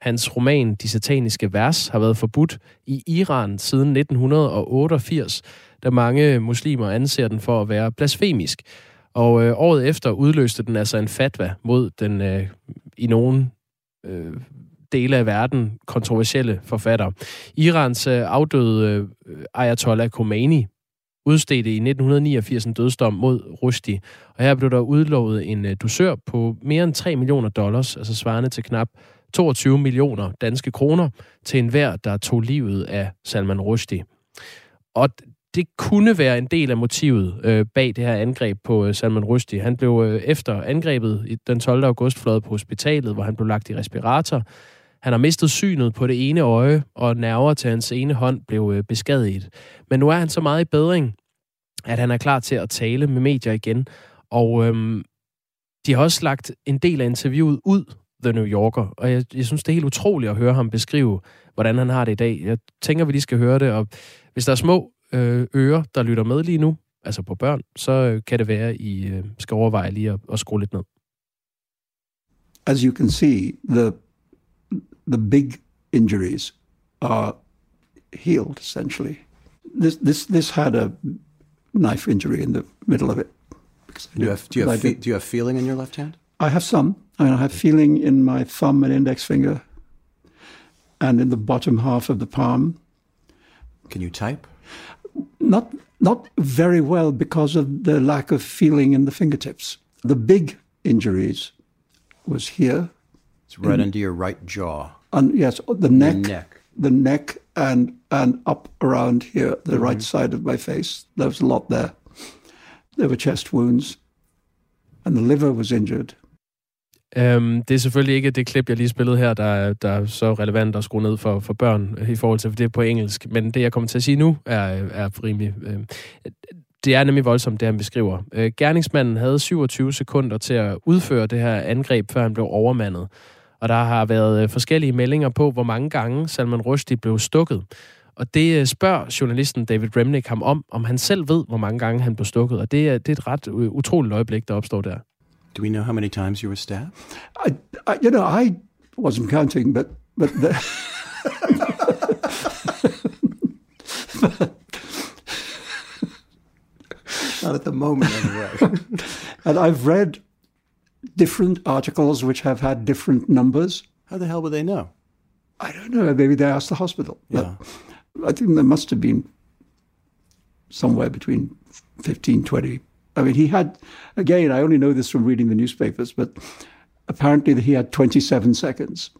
Hans roman De Sataniske Vers har været forbudt i Iran siden 1988, da mange muslimer anser den for at være blasfemisk. Og øh, året efter udløste den altså en fatwa mod den øh, i nogen øh, dele af verden kontroversielle forfatter. Irans øh, afdøde øh, Ayatollah Khomeini udstedte i 1989 en dødsdom mod Rushdie, og her blev der udlovet en øh, dusør på mere end 3 millioner dollars, altså svarende til knap 22 millioner danske kroner, til enhver, der tog livet af Salman Rushdie. Og det kunne være en del af motivet øh, bag det her angreb på øh, Salman Rushdie. Han blev øh, efter angrebet i den 12. august fløjet på hospitalet, hvor han blev lagt i respirator. Han har mistet synet på det ene øje, og nerver til hans ene hånd blev øh, beskadiget. Men nu er han så meget i bedring, at han er klar til at tale med medier igen. Og øhm, de har også lagt en del af interviewet ud, The New Yorker, og jeg, jeg synes, det er helt utroligt at høre ham beskrive, hvordan han har det i dag. Jeg tænker, vi lige skal høre det, og hvis der er små øh, ører, der lytter med lige nu, altså på børn, så øh, kan det være, I øh, skal overveje lige at, at skrue lidt ned. As you can see, the the big injuries are healed essentially. This this this had a knife injury in the middle of it. Do you have do you have, fe- do you have feeling in your left hand? I have some. I mean, I have feeling in my thumb and index finger, and in the bottom half of the palm. Can you type? Not not very well because of the lack of feeling in the fingertips. The big injuries was here. It's right in, under your right jaw. And yes, the neck, the neck, the neck, and and up around here, the mm-hmm. right side of my face. There was a lot there. There were chest wounds, and the liver was injured. Um, det er selvfølgelig ikke det klip, jeg lige spillede her, der, der er så relevant at skrue ned for, for børn i forhold til, for det er på engelsk. Men det, jeg kommer til at sige nu, er, er rimelig... Uh, det er nemlig voldsomt, det han beskriver. Uh, gerningsmanden havde 27 sekunder til at udføre det her angreb, før han blev overmandet. Og der har været uh, forskellige meldinger på, hvor mange gange Salman Rushdie blev stukket. Og det spørger journalisten David Remnick ham om, om han selv ved, hvor mange gange han blev stukket. Og det er, det er et ret utroligt øjeblik, der opstår der. Do we know how many times you were stabbed? I, I you know, I wasn't counting, but but, the not at the moment anyway. *laughs* and I've read different articles which have had different numbers. How the hell would they know? I don't know. Maybe they asked the hospital. Yeah. I think there must have been somewhere between 15, 20 I mean, he had, again, I only know this from reading the newspapers, but apparently he had 27 seconds.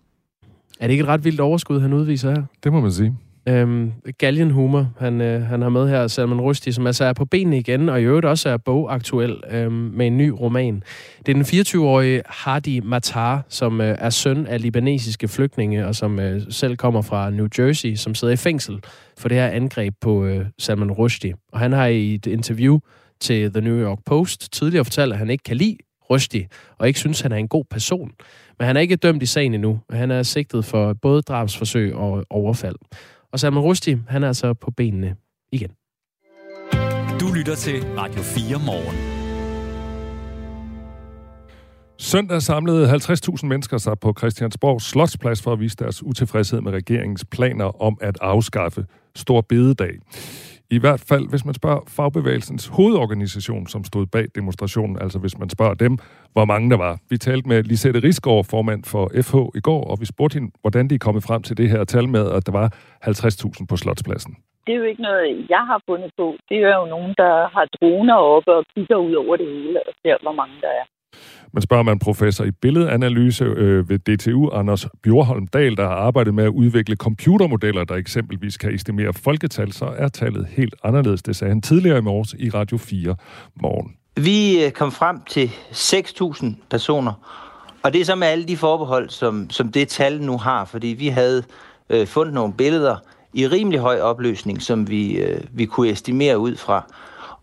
Er det ikke et ret vildt overskud, han udviser her? Det må man sige. Øhm, Galgen Humor, han, øh, han har med her, Salman Rushdie, som altså er på benene igen, og i øvrigt også er bogaktuel øhm, med en ny roman. Det er den 24-årige Hadi Matar, som øh, er søn af libanesiske flygtninge, og som øh, selv kommer fra New Jersey, som sidder i fængsel for det her angreb på øh, Salman Rushdie. Og han har i et interview til The New York Post tidligere fortalt, at han ikke kan lide Rushdie, og ikke synes, han er en god person. Men han er ikke dømt i sagen endnu. Han er sigtet for både drabsforsøg og overfald. Og Salman Rushdie, han er altså på benene igen. Du lytter til Radio 4 morgen. Søndag samlede 50.000 mennesker sig på Christiansborg Slotsplads for at vise deres utilfredshed med regeringens planer om at afskaffe Stor Bededag. I hvert fald, hvis man spørger fagbevægelsens hovedorganisation, som stod bag demonstrationen, altså hvis man spørger dem, hvor mange der var. Vi talte med Lisette Risgaard, formand for FH i går, og vi spurgte hende, hvordan de er kommet frem til det her tal med, at der var 50.000 på Slotspladsen. Det er jo ikke noget, jeg har fundet på. Det er jo nogen, der har droner oppe og kigger ud over det hele og ser, hvor mange der er. Men spørger man professor i billedanalyse øh, ved DTU, Anders Bjorholm Dahl, der har arbejdet med at udvikle computermodeller, der eksempelvis kan estimere folketal, så er tallet helt anderledes. Det sagde han tidligere i morges i Radio 4 morgen. Vi øh, kom frem til 6.000 personer, og det er så med alle de forbehold, som, som det tal nu har, fordi vi havde øh, fundet nogle billeder i rimelig høj opløsning, som vi, øh, vi kunne estimere ud fra.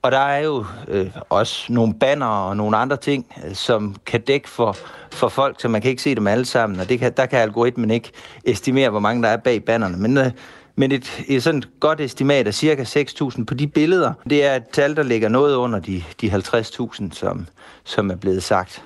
Og der er jo øh, også nogle banner og nogle andre ting, øh, som kan dække for, for folk, så man kan ikke se dem alle sammen. Og det kan, der kan algoritmen ikke estimere, hvor mange der er bag bannerne. Men, øh, men et, et sådan godt estimat af cirka 6.000 på de billeder, det er et tal, der ligger noget under de, de 50.000, som, som er blevet sagt.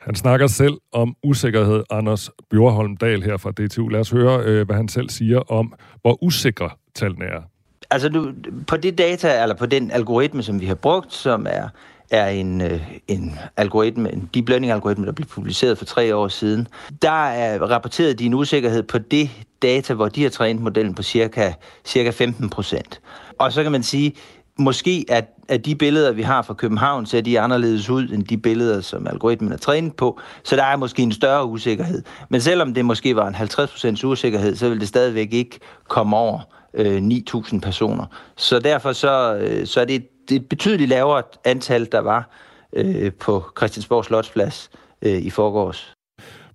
Han snakker selv om usikkerhed, Anders Bjørholm Dahl her fra DTU. Lad os høre, øh, hvad han selv siger om, hvor usikre tallene er. Altså du, på det data, eller på den algoritme, som vi har brugt, som er, er en, øh, en algoritme, en deep learning algoritme, der blev publiceret for tre år siden, der er rapporteret din usikkerhed på det data, hvor de har trænet modellen på cirka, cirka 15 procent. Og så kan man sige, måske at, at de billeder, vi har fra København, ser de anderledes ud end de billeder, som algoritmen er trænet på. Så der er måske en større usikkerhed. Men selvom det måske var en 50% usikkerhed, så vil det stadigvæk ikke komme over øh, 9.000 personer. Så derfor så, øh, så er det et, et betydeligt lavere antal, der var øh, på Christiansborg Slotsplads øh, i forgårs.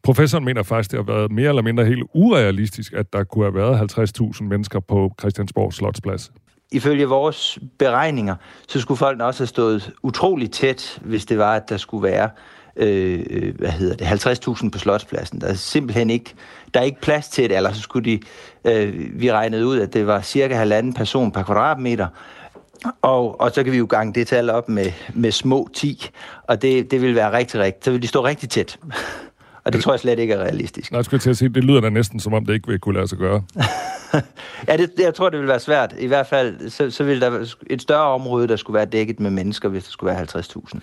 Professoren mener faktisk, det har været mere eller mindre helt urealistisk, at der kunne have været 50.000 mennesker på Christiansborg Slotsplads ifølge vores beregninger, så skulle folk også have stået utrolig tæt, hvis det var, at der skulle være øh, øh hvad hedder det, 50.000 på Slotspladsen. Der er simpelthen ikke, der er ikke plads til det, eller så skulle de, øh, vi regnede ud, at det var cirka halvanden person per kvadratmeter, og, og så kan vi jo gange det tal op med, med små 10, og det, det vil være rigtig, rigtig, så vil de stå rigtig tæt. Og det tror jeg slet ikke er realistisk. Nej, jeg skulle til at sige, det lyder da næsten som om, det ikke vil kunne lade sig gøre. *laughs* ja, det, jeg tror, det vil være svært. I hvert fald, så, så vil der et større område, der skulle være dækket med mennesker, hvis der skulle være 50.000.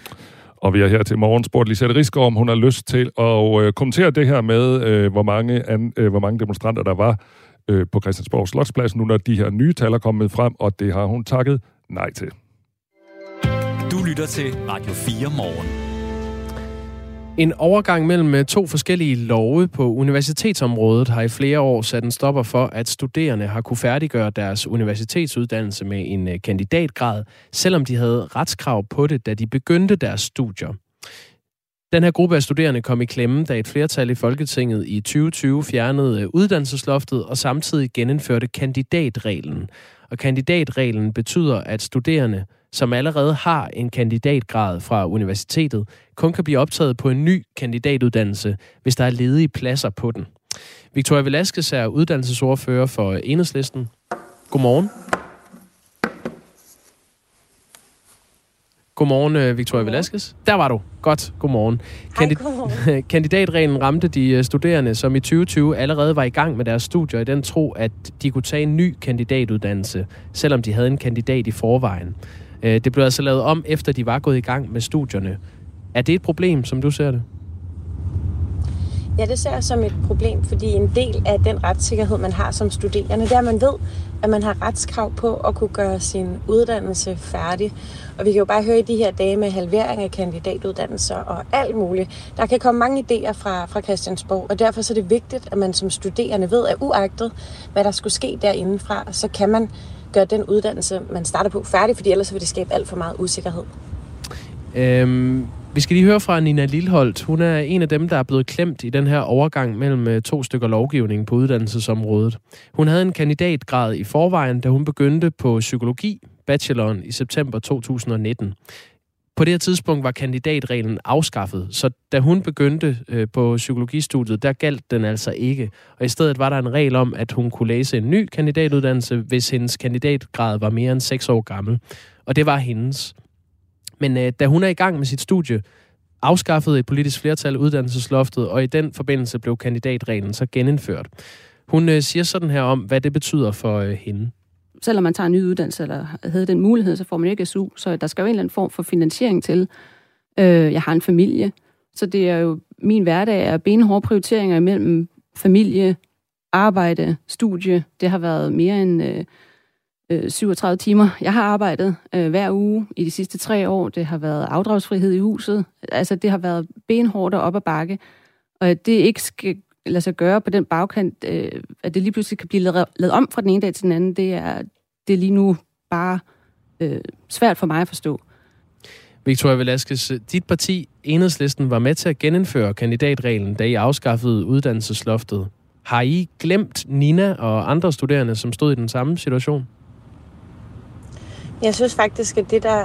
Og vi er her til morgen spurgt Lisette Rigsgaard, om hun har lyst til at øh, kommentere det her med, øh, hvor, mange an, øh, hvor mange demonstranter der var øh, på Christiansborg Slotsplads, nu når de her nye tal er kommet frem, og det har hun takket nej til. Du lytter til Radio 4 morgen. En overgang mellem øh, to forskellige love på universitetsområdet har i flere år sat en stopper for, at studerende har kunne færdiggøre deres universitetsuddannelse med en øh, kandidatgrad, selvom de havde retskrav på det, da de begyndte deres studier. Den her gruppe af studerende kom i klemme, da et flertal i Folketinget i 2020 fjernede øh, uddannelsesloftet og samtidig genindførte kandidatreglen. Og kandidatreglen betyder, at studerende som allerede har en kandidatgrad fra universitetet, kun kan blive optaget på en ny kandidatuddannelse, hvis der er ledige pladser på den. Victoria Velasquez er uddannelsesordfører for Enhedslisten. Godmorgen. Godmorgen, øh, Victoria Velasquez. Der var du. Godt. Godmorgen. Hej, godmorgen. *laughs* Kandidatreglen ramte de øh, studerende, som i 2020 allerede var i gang med deres studier i den tro, at de kunne tage en ny kandidatuddannelse, selvom de havde en kandidat i forvejen. Øh, det blev altså lavet om, efter de var gået i gang med studierne. Er det et problem, som du ser det? Ja, det ser jeg som et problem, fordi en del af den retssikkerhed, man har som studerende, det er, at man ved, at man har retskrav på at kunne gøre sin uddannelse færdig. Og vi kan jo bare høre i de her dage med halvering af kandidatuddannelser og alt muligt. Der kan komme mange idéer fra, fra Christiansborg, og derfor så er det vigtigt, at man som studerende ved, at uagtet hvad der skulle ske derindefra, så kan man gøre den uddannelse, man starter på, færdig, fordi ellers vil det skabe alt for meget usikkerhed. Øhm, vi skal lige høre fra Nina Lilholdt. Hun er en af dem, der er blevet klemt i den her overgang mellem øh, to stykker lovgivning på uddannelsesområdet. Hun havde en kandidatgrad i forvejen, da hun begyndte på psykologi, bacheloren, i september 2019. På det her tidspunkt var kandidatreglen afskaffet, så da hun begyndte øh, på psykologistudiet, der galt den altså ikke. Og i stedet var der en regel om, at hun kunne læse en ny kandidatuddannelse, hvis hendes kandidatgrad var mere end 6 år gammel. Og det var hendes. Men øh, da hun er i gang med sit studie, afskaffede et politisk flertal uddannelsesloftet, og i den forbindelse blev kandidatreglen så genindført. Hun øh, siger sådan her om, hvad det betyder for øh, hende selvom man tager en ny uddannelse eller havde den mulighed, så får man ikke SU. Så der skal jo en eller anden form for finansiering til. Øh, jeg har en familie, så det er jo min hverdag er benhårde prioriteringer imellem familie, arbejde, studie. Det har været mere end øh, øh 37 timer. Jeg har arbejdet øh, hver uge i de sidste tre år. Det har været afdragsfrihed i huset. Altså, det har været benhårdt og op ad bakke. Og det ikke skal lade sig gøre på den bagkant, øh, at det lige pludselig kan blive lavet, om fra den ene dag til den anden, det er, det er lige nu bare øh, svært for mig at forstå. Victoria Velasquez, dit parti, Enhedslisten, var med til at genindføre kandidatreglen, da I afskaffede uddannelsesloftet. Har I glemt Nina og andre studerende, som stod i den samme situation? Jeg synes faktisk, at det, der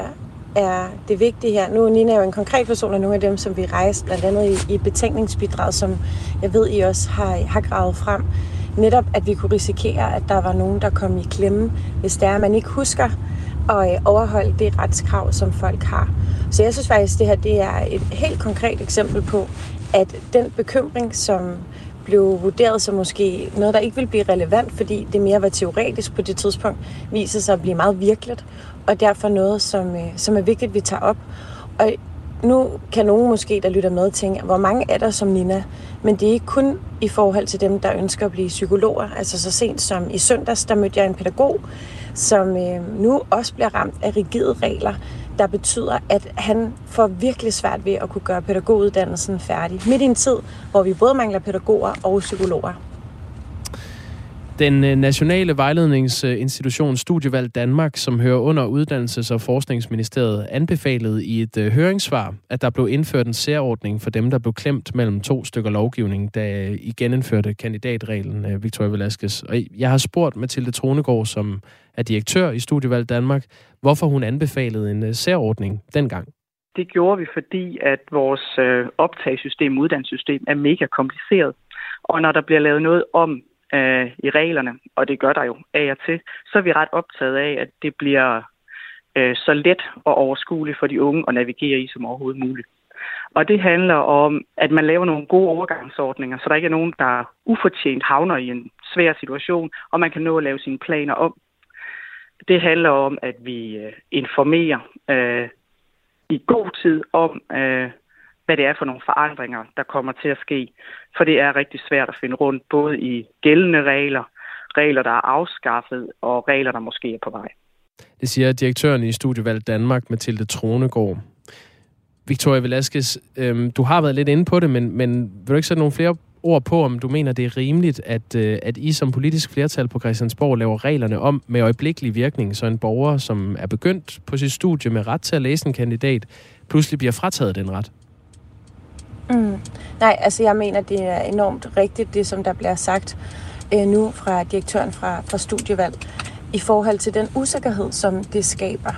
er det vigtige her. Nu er Nina jo en konkret person, og nogle af dem, som vi rejste blandt andet i, i betænkningsbidrag, som jeg ved, I også har, har gravet frem. Netop, at vi kunne risikere, at der var nogen, der kom i klemme, hvis det er, at man ikke husker at øh, overholde det retskrav, som folk har. Så jeg synes faktisk, at det her det er et helt konkret eksempel på, at den bekymring, som blev vurderet som måske noget, der ikke ville blive relevant, fordi det mere var teoretisk på det tidspunkt, viser sig at blive meget virkeligt, og derfor noget, som, øh, som er vigtigt, at vi tager op. Og nu kan nogen måske, der lytter med, tænke, hvor mange er der som Nina? Men det er ikke kun i forhold til dem, der ønsker at blive psykologer. Altså så sent som i søndags, der mødte jeg en pædagog, som øh, nu også bliver ramt af rigide regler, der betyder, at han får virkelig svært ved at kunne gøre pædagoguddannelsen færdig. Midt i en tid, hvor vi både mangler pædagoger og psykologer. Den øh, nationale vejledningsinstitution Studievalg Danmark, som hører under Uddannelses- og Forskningsministeriet, anbefalede i et øh, høringssvar, at der blev indført en særordning for dem, der blev klemt mellem to stykker lovgivning, da øh, I genindførte kandidatreglen, Victoria Velasquez. Og jeg har spurgt Mathilde Tronegård, som er direktør i Studievalg Danmark, hvorfor hun anbefalede en særordning dengang. Det gjorde vi, fordi at vores optagssystem, uddannelsessystem, er mega kompliceret. Og når der bliver lavet noget om øh, i reglerne, og det gør der jo af og til, så er vi ret optaget af, at det bliver øh, så let og overskueligt for de unge at navigere i som overhovedet muligt. Og det handler om, at man laver nogle gode overgangsordninger, så der ikke er nogen, der ufortjent havner i en svær situation, og man kan nå at lave sine planer om. Det handler om, at vi øh, informerer øh, i god tid om, øh, hvad det er for nogle forandringer, der kommer til at ske. For det er rigtig svært at finde rundt, både i gældende regler, regler, der er afskaffet, og regler, der måske er på vej. Det siger direktøren i Studievalg Danmark, Mathilde Tronegård. Victoria Velasquez, øhm, du har været lidt inde på det, men, men vil du ikke sætte nogle flere ord på, om du mener, det er rimeligt, at, øh, at I som politisk flertal på Christiansborg laver reglerne om med øjeblikkelig virkning, så en borger, som er begyndt på sit studie med ret til at læse en kandidat, pludselig bliver frataget den ret? Mm. Nej, altså jeg mener, det er enormt rigtigt, det som der bliver sagt øh, nu fra direktøren fra, fra Studievalg, i forhold til den usikkerhed, som det skaber.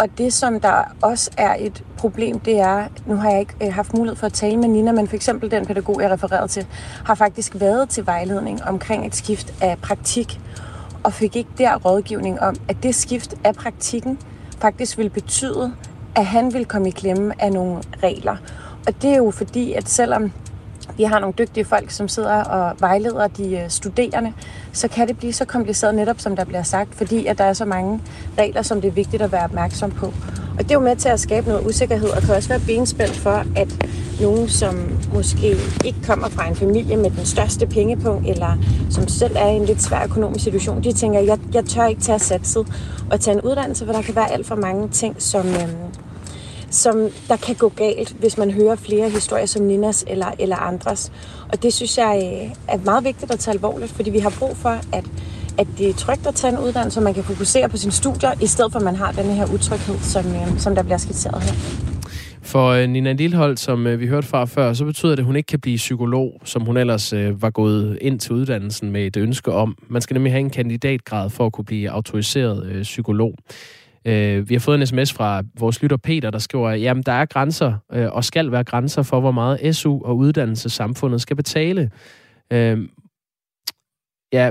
Og det, som der også er et problem, det er, nu har jeg ikke øh, haft mulighed for at tale med Nina, men for eksempel den pædagog, jeg refererede til, har faktisk været til vejledning omkring et skift af praktik, og fik ikke der rådgivning om, at det skift af praktikken faktisk vil betyde, at han vil komme i klemme af nogle regler. Og det er jo fordi, at selvom vi har nogle dygtige folk, som sidder og vejleder de øh, studerende, så kan det blive så kompliceret netop, som der bliver sagt, fordi at der er så mange regler, som det er vigtigt at være opmærksom på. Og det er jo med til at skabe noget usikkerhed, og kan også være benspændt for, at nogen, som måske ikke kommer fra en familie med den største pengepunkt, eller som selv er i en lidt svær økonomisk situation, de tænker, jeg, jeg tør ikke tage satset og tage en uddannelse, for der kan være alt for mange ting, som, øh, som der kan gå galt, hvis man hører flere historier som Ninas eller, eller andres. Og det synes jeg øh, er meget vigtigt at tage alvorligt, fordi vi har brug for, at, at det er trygt at tage en uddannelse, så man kan fokusere på sine studier, i stedet for at man har den her utryghed, som, øh, som der bliver skitseret her. For øh, Nina Lilholdt, som vi hørte fra før, så betyder det, at hun ikke kan blive psykolog, som hun ellers var gået ind til uddannelsen med et ønske om. Man skal nemlig have en kandidatgrad for at kunne blive autoriseret øh, psykolog. Øh, vi har fået en sms fra vores lytter Peter, der skriver, at der er grænser, øh, og skal være grænser for, hvor meget SU og uddannelse samfundet skal betale. Øh, ja,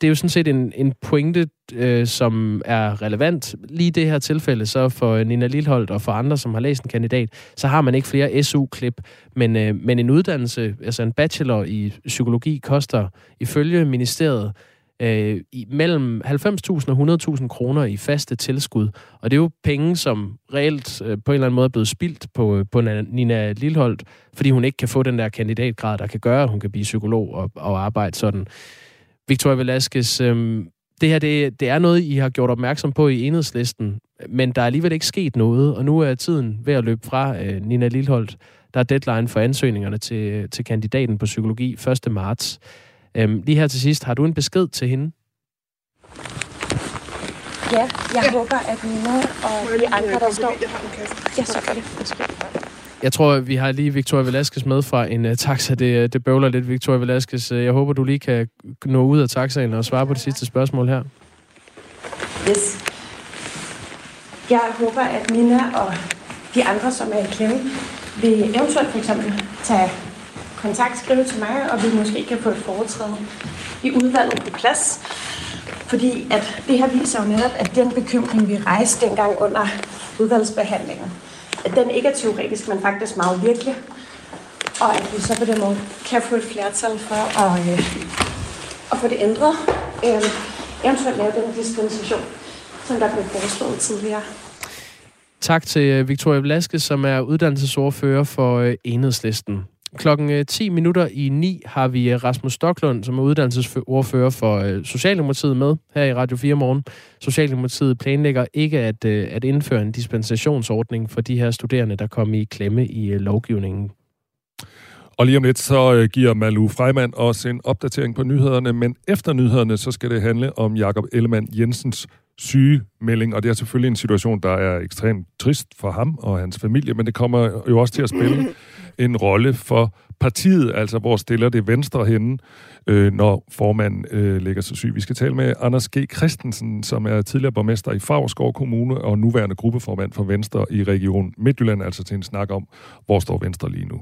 det er jo sådan set en, en pointe, øh, som er relevant. Lige i det her tilfælde, så for Nina Lilholdt og for andre, som har læst en kandidat, så har man ikke flere SU-klip, men, øh, men en uddannelse, altså en bachelor i psykologi, koster ifølge ministeriet øh, i, mellem 90.000 og 100.000 kroner i faste tilskud. Og det er jo penge, som reelt øh, på en eller anden måde er blevet spildt på, øh, på Nina Lilholdt, fordi hun ikke kan få den der kandidatgrad, der kan gøre, at hun kan blive psykolog og, og arbejde sådan. Victoria Velasquez, øh, det her det, det er noget, I har gjort opmærksom på i enhedslisten, men der er alligevel ikke sket noget, og nu er tiden ved at løbe fra øh, Nina Lilholdt. Der er deadline for ansøgningerne til, øh, til kandidaten på psykologi 1. marts. Øhm, lige her til sidst, har du en besked til hende? Ja, jeg ja. håber, at Nina og de andre, der står... Ja, så gør det. Jeg tror, vi har lige Victoria Velasquez med fra en uh, taxa. Det, det bøvler lidt, Victoria Velasquez. Jeg håber, du lige kan nå ud af taxaen og svare på det sidste spørgsmål her. Yes. Jeg håber, at Nina og de andre, som er i klemme, vil eventuelt for eksempel tage kontakt, skrive til mig, og vi måske kan få et foretræde i udvalget på plads. Fordi at det her viser jo netop, at den bekymring, vi rejste dengang under udvalgsbehandlingen, at den ikke er teoretisk, men faktisk meget virkelig. Og at vi så på den måde kan få et flertal for at, øh, at få det ændret. Øh, eventuelt lave den dispensation, som der blev foreslået tidligere. Tak til øh, Victoria Vlaske, som er uddannelsesordfører for øh, Enhedslisten. Klokken 10 øh, minutter i 9 har vi Rasmus Stoklund, som er uddannelsesordfører for Socialdemokratiet med her i Radio 4 morgen. Socialdemokratiet planlægger ikke at, at indføre en dispensationsordning for de her studerende, der kom i klemme i lovgivningen. Og lige om lidt, så giver Malu Freimann os en opdatering på nyhederne, men efter nyhederne, så skal det handle om Jakob Ellemann Jensens sygemelding, og det er selvfølgelig en situation, der er ekstremt trist for ham og hans familie, men det kommer jo også til at spille *clears throat* en rolle for partiet, altså hvor stiller det Venstre henne, øh, når formanden øh, lægger sig syg. Vi skal tale med Anders G. Christensen, som er tidligere borgmester i Favrskov Kommune og nuværende gruppeformand for Venstre i Region Midtjylland, altså til en snak om, hvor står Venstre lige nu.